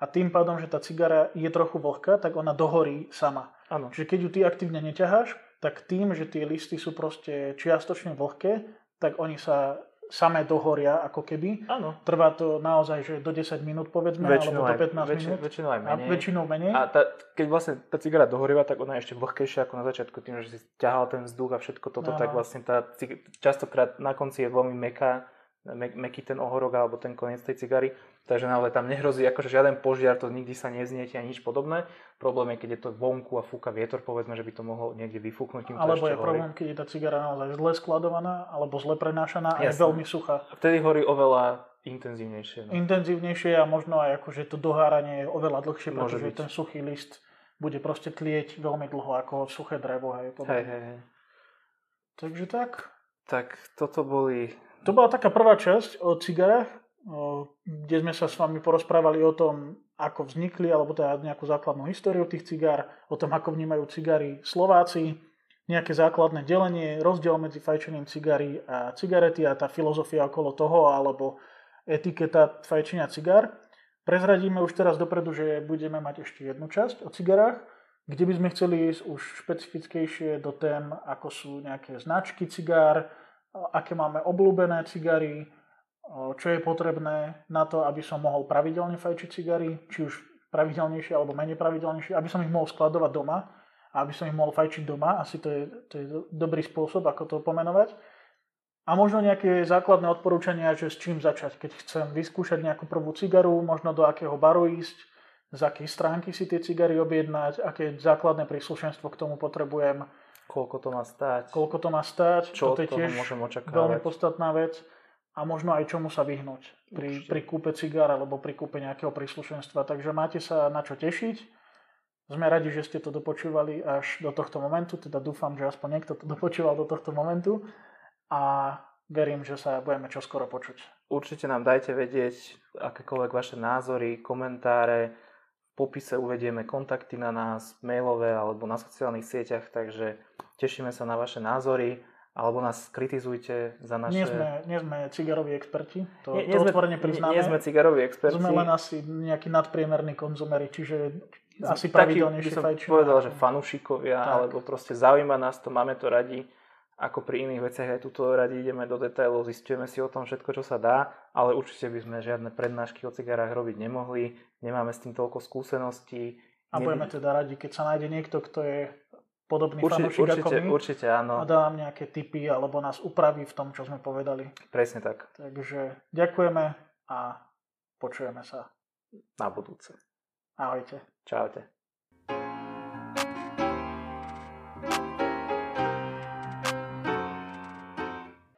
a tým pádom, že tá cigara je trochu vlhká, tak ona dohorí sama.
Áno.
Čiže keď ju ty aktívne neťaháš, tak tým, že tie listy sú proste čiastočne vlhké, tak oni sa samé dohoria ako keby.
Áno.
Trvá to naozaj, že do 10 minút povedzme,
Väčšinou
alebo do
aj,
15
väčši,
minút.
väčšinou aj
A
menej.
väčšinou menej.
A tá, keď vlastne tá cigara dohorieva, tak ona je ešte vlhkejšia ako na začiatku, tým, že si ťahal ten vzduch a všetko toto,
Áno.
tak vlastne tá cig- častokrát na konci je veľmi meká, me, meký ten ohorok alebo ten koniec tej cigary, takže naozaj tam nehrozí akože žiaden požiar, to nikdy sa nezniete ani nič podobné. Problém je, keď je to vonku a fúka vietor, povedzme, že by to mohlo niekde vyfúknuť,
Alebo je
horí.
problém, keď je tá cigara naozaj zle skladovaná, alebo zle prenášaná a je veľmi suchá.
A vtedy horí oveľa intenzívnejšie. No.
intenzívnejšie a možno aj akože to doháranie je oveľa dlhšie,
Môže
pretože
byť.
ten suchý list bude proste tlieť veľmi dlho ako suché drevo. Hej,
hej, hej.
Takže tak.
Tak toto boli
To bola taká prvá časť o cigarách, kde sme sa s vami porozprávali o tom, ako vznikli, alebo teda nejakú základnú históriu tých cigár, o tom, ako vnímajú cigary Slováci. nejaké základné delenie, rozdiel medzi fajčením cigary a cigarety a tá filozofia okolo toho, alebo etiketa fajčenia cigár. Prezradíme už teraz dopredu, že budeme mať ešte jednu časť o cigarách, kde by sme chceli ísť už špecifickejšie do tém, ako sú nejaké značky cigár, aké máme obľúbené cigary, čo je potrebné na to, aby som mohol pravidelne fajčiť cigary, či už pravidelnejšie alebo menej pravidelnejšie, aby som ich mohol skladovať doma a aby som ich mohol fajčiť doma. Asi to je, to je dobrý spôsob, ako to pomenovať. A možno nejaké základné odporúčania, že s čím začať, keď chcem vyskúšať nejakú prvú cigaru, možno do akého baru ísť, z akej stránky si tie cigary objednať, aké základné príslušenstvo k tomu potrebujem.
Koľko to má stáť?
Koľko to má stáť,
čo
to
je tiež môžem očakávať.
veľmi podstatná vec. A možno aj čomu sa vyhnúť pri, pri kúpe cigár alebo pri kúpe nejakého príslušenstva. Takže máte sa na čo tešiť. Sme radi, že ste to dopočúvali až do tohto momentu, teda dúfam, že aspoň niekto to dopočúval do tohto momentu a verím, že sa budeme čoskoro počuť.
Určite nám dajte vedieť akékoľvek vaše názory, komentáre. Popise uvedieme kontakty na nás, mailové alebo na sociálnych sieťach, takže tešíme sa na vaše názory alebo nás kritizujte za naše...
Nie sme, nie sme cigaroví experti, to, nie, nie to otvorene priznáme.
Nie, nie sme cigaroví experti.
Sme len asi nejakí nadpriemerní konzumeri, čiže asi pravidelnejšie fajčíme.
povedal, že fanúšikovia, tak. alebo proste zaujíma nás to, máme to radi ako pri iných veciach aj tuto radi ideme do detailov, zistujeme si o tom všetko, čo sa dá, ale určite by sme žiadne prednášky o cigarách robiť nemohli, nemáme s tým toľko skúseností.
A budeme teda radi, keď sa nájde niekto, kto je podobný
určite,
fanúšik
určite,
ako my
určite, áno.
a dá nám nejaké tipy alebo nás upraví v tom, čo sme povedali.
Presne tak.
Takže ďakujeme a počujeme sa.
Na budúce.
Ahojte.
Čaute.